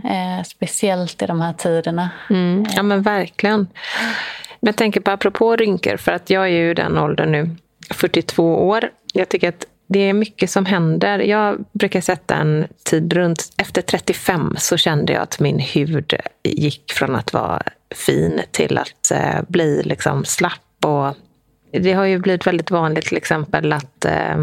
Eh, speciellt i de här tiderna. Mm, ja men verkligen. Men jag tänker på apropå rynkor, för att jag är ju den åldern nu, 42 år. Jag tycker att det är mycket som händer. Jag brukar sätta en tid runt... Efter 35 så kände jag att min hud gick från att vara fin till att eh, bli liksom slapp. Och det har ju blivit väldigt vanligt till exempel att, eh,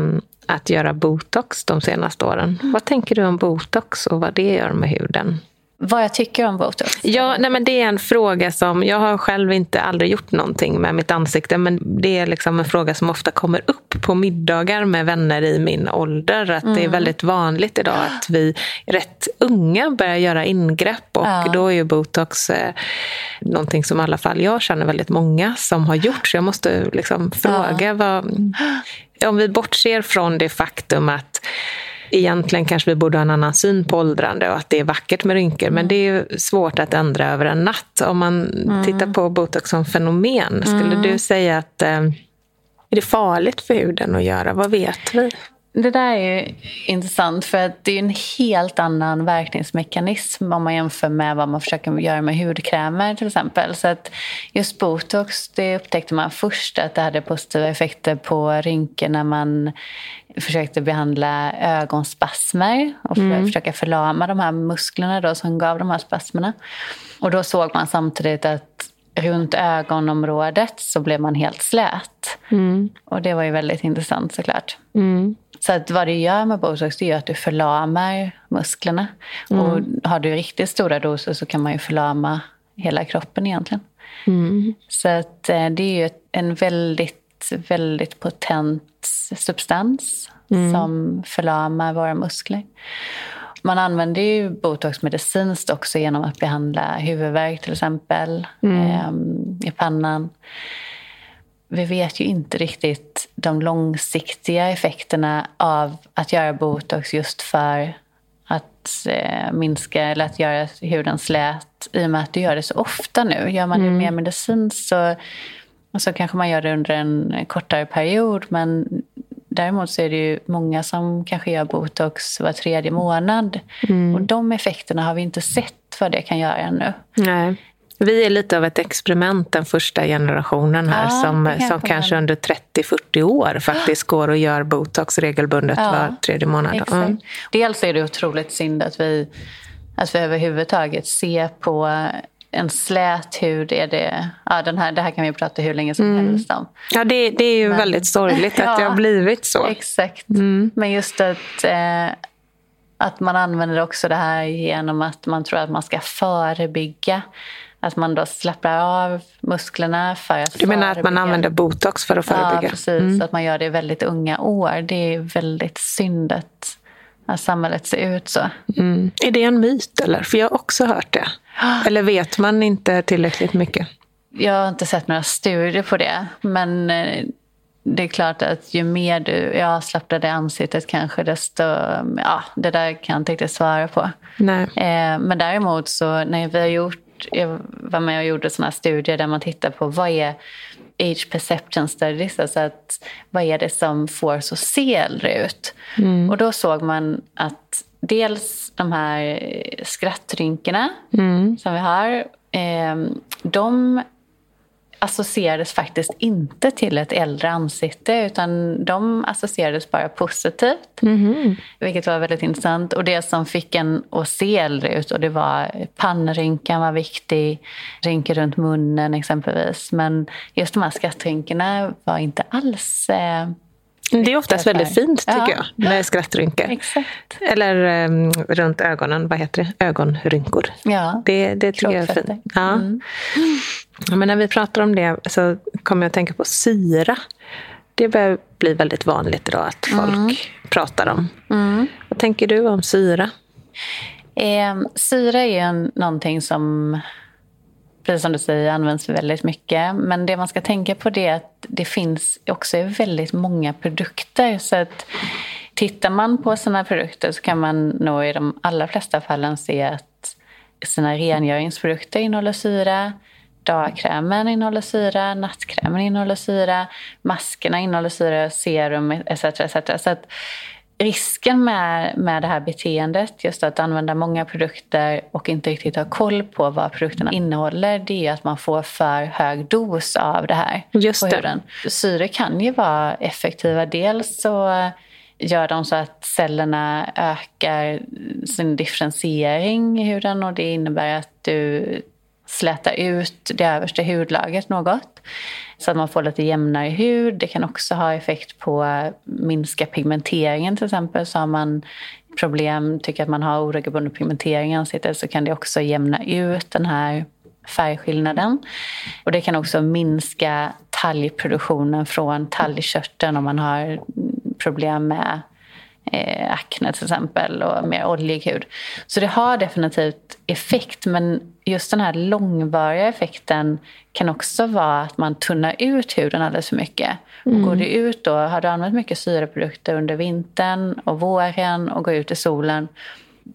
att göra botox de senaste åren. Vad tänker du om botox och vad det gör med huden? Vad jag tycker om botox? Ja, nej, men det är en fråga som... Jag har själv inte aldrig gjort någonting med mitt ansikte men det är liksom en fråga som ofta kommer upp på middagar med vänner i min ålder. Att mm. Det är väldigt vanligt idag att vi rätt unga börjar göra ingrepp och ja. då är ju botox eh, någonting som i alla fall jag känner väldigt många som har gjort. Så jag måste liksom fråga ja. vad... Om vi bortser från det faktum att egentligen kanske vi borde ha en annan syn på åldrande och att det är vackert med rynkor. Men det är svårt att ändra över en natt. Om man mm. tittar på botox som fenomen, skulle mm. du säga att eh, är det farligt för huden att göra? Vad vet vi? Det där är ju intressant för att det är en helt annan verkningsmekanism om man jämför med vad man försöker göra med hudkrämer till exempel. Så att just botox, det upptäckte man först att det hade positiva effekter på rynkor när man försökte behandla ögonspasmer och mm. försöka förlama de här musklerna då som gav de här spasmerna. Och då såg man samtidigt att runt ögonområdet så blev man helt slät. Mm. Och det var ju väldigt intressant såklart. Mm. Så att vad det gör med botox det är att du förlamar musklerna. Mm. Och har du riktigt stora doser så kan man ju förlama hela kroppen egentligen. Mm. Så att eh, det är ju en väldigt, väldigt potent substans mm. som förlamar våra muskler. Man använder ju botox medicinskt också genom att behandla huvudvärk till exempel eh, i pannan. Vi vet ju inte riktigt de långsiktiga effekterna av att göra botox just för att eh, minska eller att göra huden slät i och med att du gör det så ofta nu. Gör man mm. det mer medicinskt så, så kanske man gör det under en kortare period men Däremot så är det ju många som kanske gör botox var tredje månad. Mm. Och de effekterna har vi inte sett vad det kan göra ännu. Nej. Vi är lite av ett experiment, den första generationen här, ja, som, som kanske under 30-40 år faktiskt går och gör botox regelbundet ja, var tredje månad. Mm. Dels är det otroligt synd att vi, att vi överhuvudtaget ser på en slät hud är det... Ja, den här, det här kan vi prata hur länge som mm. helst om. Ja, det, det är ju Men, väldigt sorgligt att ja, det har blivit så. Exakt. Mm. Men just att, eh, att man använder också det här genom att man tror att man ska förebygga. Att man då släpper av musklerna för att Du menar att man använder botox för att förebygga? Ja, precis. Mm. Så att man gör det i väldigt unga år. Det är väldigt synd att, att samhället ser ut så. Mm. Är det en myt eller? För jag har också hört det. Eller vet man inte tillräckligt mycket? Jag har inte sett några studier på det. Men eh, det är klart att ju mer du är avslappnad i ansiktet kanske desto... Ja, det där kan jag inte riktigt svara på. Nej. Eh, men däremot så när vi har gjort... Jag var med och gjorde såna studier där man tittar på vad är age perception studies, alltså att vad är det som får oss att se äldre ut? Mm. Och då såg man att dels de här skrattrynkorna mm. som vi har. Eh, de associerades faktiskt inte till ett äldre ansikte utan de associerades bara positivt. Mm. Vilket var väldigt intressant. Och det som fick en att se äldre ut och det var pannrynkan var viktig, rynkor runt munnen exempelvis. Men just de här skrattrynkorna var inte alls eh, det är oftast väldigt fint tycker ja. jag, med skrattrynkor. Exakt. Eller um, runt ögonen, vad heter det? Ögonrynkor. Ja. Det, det tycker jag är fint. Ja. Mm. Men när vi pratar om det så kommer jag att tänka på syra. Det börjar bli väldigt vanligt idag att folk mm. pratar om. Mm. Vad tänker du om syra? Eh, syra är en, någonting som precis som du säger, används väldigt mycket. Men det man ska tänka på är att det finns också i väldigt många produkter. Så att tittar man på sådana produkter så kan man nog i de allra flesta fallen se att sina rengöringsprodukter innehåller syra. Dagkrämen innehåller syra, nattkrämen innehåller syra, maskerna innehåller syra, serum etc. etc. Så att risken med, med det här beteendet, just att använda många produkter och inte riktigt ha koll på vad produkterna innehåller, det är att man får för hög dos av det här just på huden. Syre kan ju vara effektiva. Dels så gör de så att cellerna ökar sin differentiering i huden och det innebär att du släta ut det översta hudlagret något så att man får lite jämnare hud. Det kan också ha effekt på minska pigmenteringen till exempel. Så har man problem, tycker att man har oregelbunden pigmentering i ansiktet så kan det också jämna ut den här färgskillnaden. Och det kan också minska talgproduktionen från talgkörteln om man har problem med eh, akne till exempel och mer oljig hud. Så det har definitivt effekt men just den här långvariga effekten kan också vara att man tunnar ut huden alldeles för mycket. Och går du ut då, har du använt mycket syreprodukter under vintern och våren och går ut i solen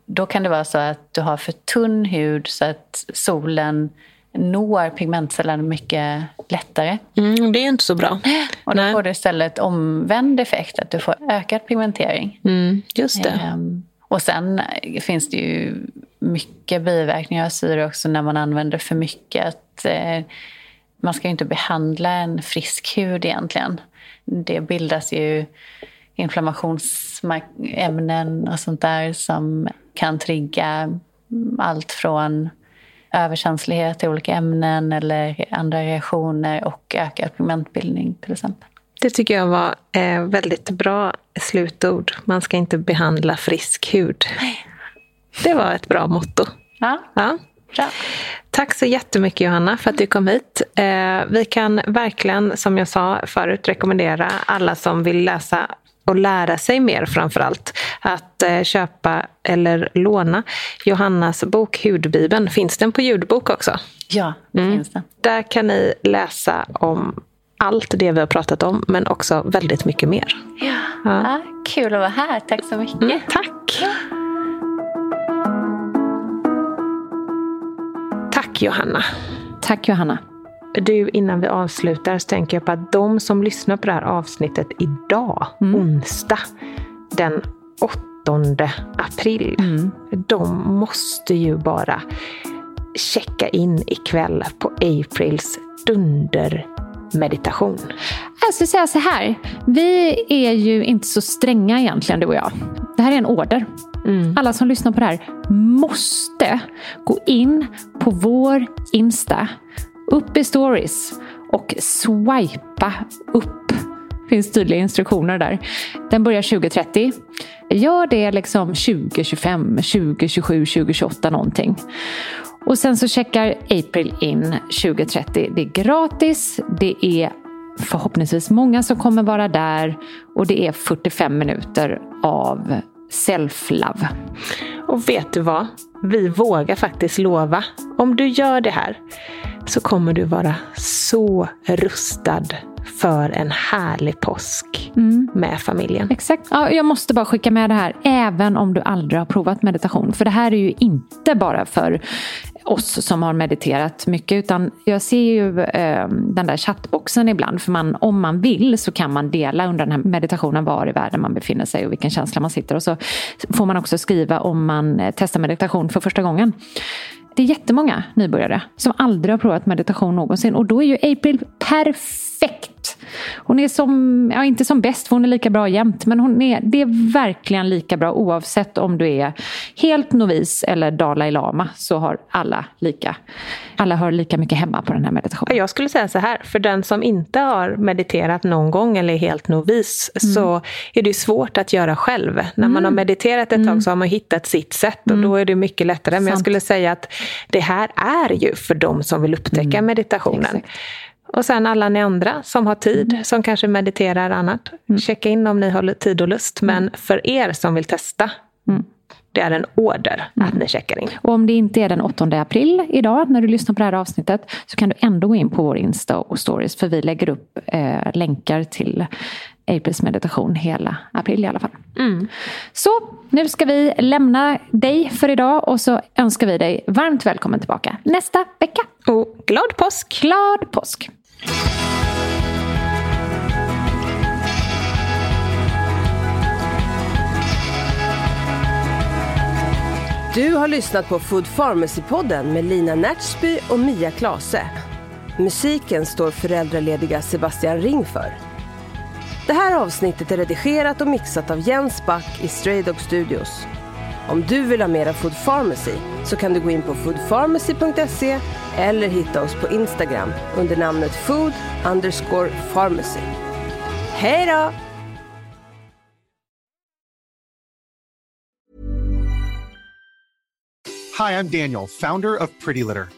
då kan det vara så att du har för tunn hud så att solen når pigmentcellerna mycket lättare. Mm, det är inte så bra. Och då Nej. får du istället omvänd effekt, att du får ökad pigmentering. Mm, just det. Ehm, och sen finns det ju mycket biverkningar av syre också när man använder för mycket. Att, eh, man ska ju inte behandla en frisk hud egentligen. Det bildas ju inflammationsämnen och sånt där som kan trigga allt från överkänslighet till olika ämnen eller andra reaktioner och ökad pigmentbildning till exempel. Det tycker jag var eh, väldigt bra slutord. Man ska inte behandla frisk hud. Det var ett bra motto. Ja, Ja. bra. Tack så jättemycket Johanna för att du kom hit. Eh, vi kan verkligen, som jag sa förut, rekommendera alla som vill läsa och lära sig mer framför allt att eh, köpa eller låna Johannas bok Hudbibeln. Finns den på ljudbok också? Ja, det Mm. finns det. Där kan ni läsa om allt det vi har pratat om, men också väldigt mycket mer. Ja. Ja, kul att vara här. Tack så mycket. Mm, tack! Tack Johanna. Tack Johanna. Du, innan vi avslutar så tänker jag på att de som lyssnar på det här avsnittet idag, onsdag, den 8 april, de måste ju bara checka in ikväll på Aprils dundermeditation. Jag ska säga så här. Vi är ju inte så stränga egentligen, du och jag. Det här är en order. Alla som lyssnar på det här måste gå in på vår Insta, upp i stories och swipa upp. Det finns tydliga instruktioner där. Den börjar 2030. Gör det liksom 2025, 2027, 2028 någonting. Och sen så checkar April in 2030. Det är gratis, det är förhoppningsvis många som kommer vara där och det är 45 minuter av self-love. Och vet du vad? Vi vågar faktiskt lova. Om du gör det här så kommer du vara så rustad för en härlig påsk med familjen. Exakt. Ja, jag måste bara skicka med det här, även om du aldrig har provat meditation. För det här är ju inte bara för oss som har mediterat mycket, utan jag ser ju eh, den där chattboxen ibland. För man, om man vill så kan man dela under den här meditationen var i världen man befinner sig och vilken känsla man sitter. Och så får man också skriva om man eh, testar meditation för första gången. Det är jättemånga nybörjare som aldrig har provat meditation någonsin och då är ju April perfekt. Hon är som, ja inte som bäst för hon är lika bra jämt men hon är, det är verkligen lika bra oavsett om du är helt novis eller Dalai Lama så har alla lika, alla har lika mycket hemma på den här meditationen. Jag skulle säga så här, för den som inte har mediterat någon gång eller är helt novis så är det svårt att göra själv. När man har mediterat ett tag så har man hittat sitt sätt och då är det mycket lättare. Men jag Sant. skulle säga att det här är ju för de som vill upptäcka meditationen. Exakt. Och sen alla ni andra som har tid, som kanske mediterar annat. Checka in om ni har tid och lust. Men för er som vill testa, det är en order att ni checkar in. Och om det inte är den 8 april idag när du lyssnar på det här avsnittet så kan du ändå gå in på vår Insta och stories för vi lägger upp eh, länkar till Aprils meditation hela april i alla fall. Så nu ska vi lämna dig för idag och så önskar vi dig varmt välkommen tillbaka nästa vecka. Och glad påsk! Glad påsk! Du har lyssnat på Food Pharmacy-podden med Lina Nertsby och Mia Klase. Musiken står föräldralediga Sebastian Ring för. Det här avsnittet är redigerat och mixat av Jens Back i Stray Dog Studios. Om du vill ha mera Food Pharmacy så kan du gå in på foodpharmacy.se eller hitta oss på Instagram under namnet food underscore pharmacy. Hej då! Hi, I'm Daniel, founder of Pretty Litter.